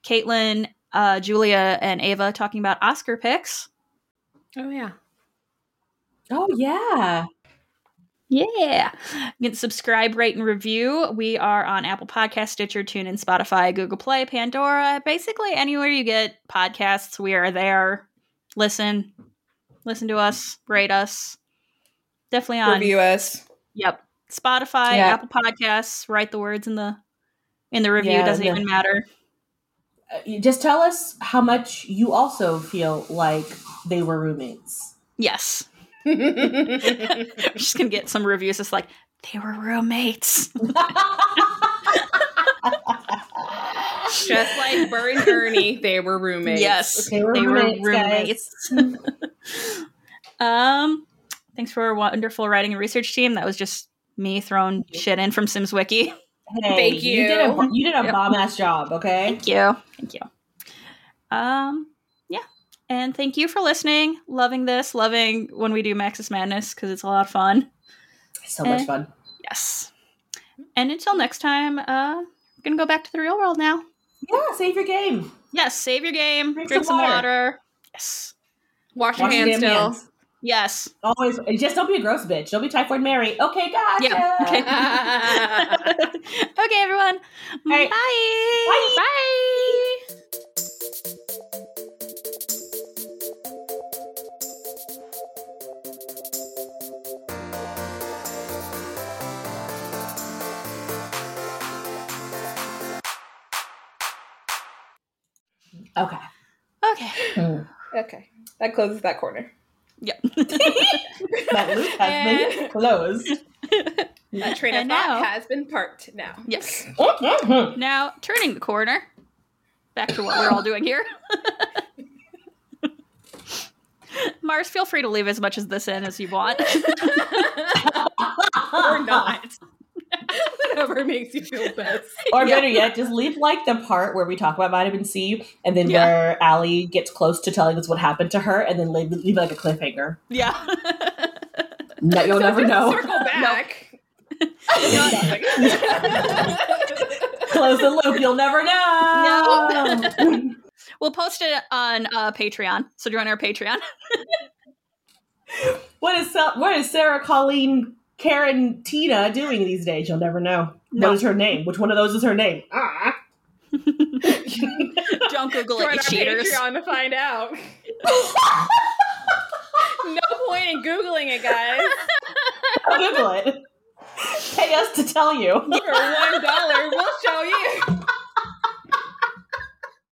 Caitlin, uh, Julia, and Ava talking about Oscar picks. Oh yeah. Oh yeah. Yeah. You can subscribe, rate, and review. We are on Apple Podcast, Stitcher, TuneIn, Spotify, Google Play, Pandora, basically anywhere you get podcasts, we are there. Listen. Listen to us, rate us. Definitely on Review us. Yep. Spotify, Yeah. Apple Podcasts, write the words in the in the review, Yeah, doesn't yeah. even matter. Uh, you just tell us how much you also feel like they were roommates. Yes. We're just gonna get some reviews that's like, they were roommates. Just like Bert and Ernie, they were roommates. Yes, They were they were roommates, roommates. um, thanks for a wonderful writing and research team. That was just me throwing shit in from Sims Wiki. Hey, Thank You did a you. you did a Yep. bomb ass job. Okay. Thank you, thank you. Um, yeah, and thank you for listening. Loving this, loving when we do Maxis Madness because it's a lot of fun. So much Eh. fun. Yes. And until next time, uh, we're gonna go back to the real world now. Yeah. Save your game. Yes, save your game. Drink Drink, some some water. water. Yes. Wash your Wash your hands still. hands. Yes. Always. Just don't be a gross bitch. Don't be typhoid Mary. Okay. Gotcha. Yeah, okay. okay, everyone. right. Bye. Bye. Okay. Okay. Hmm. Okay. That closes that corner. Yep. That loop has been closed. That train of And thought now- has been parked now. Yes. Now, turning the corner. Back to what we're all doing here. Mars, feel free to leave as much of this in as you want. or not. Whatever makes you feel best. Or Yeah. better yet, just leave like the part where we talk about vitamin C, and then Yeah. where Alley gets close to telling us what happened to her, and then leave, leave like a cliffhanger. yeah. No, you'll So never know. Circle back. Close the loop. You'll never know. we'll post it on uh, Patreon. So join our Patreon. what is what is Sarah, Colleen, Karen, Tina doing these days? You'll never know. No. What is her name? Which one of those is her name? Ah. Don't Google Join it, you our cheaters. Patreon to find out. no point in googling it, guys. Google it. Pay us to tell you. For one dollar, we'll show you.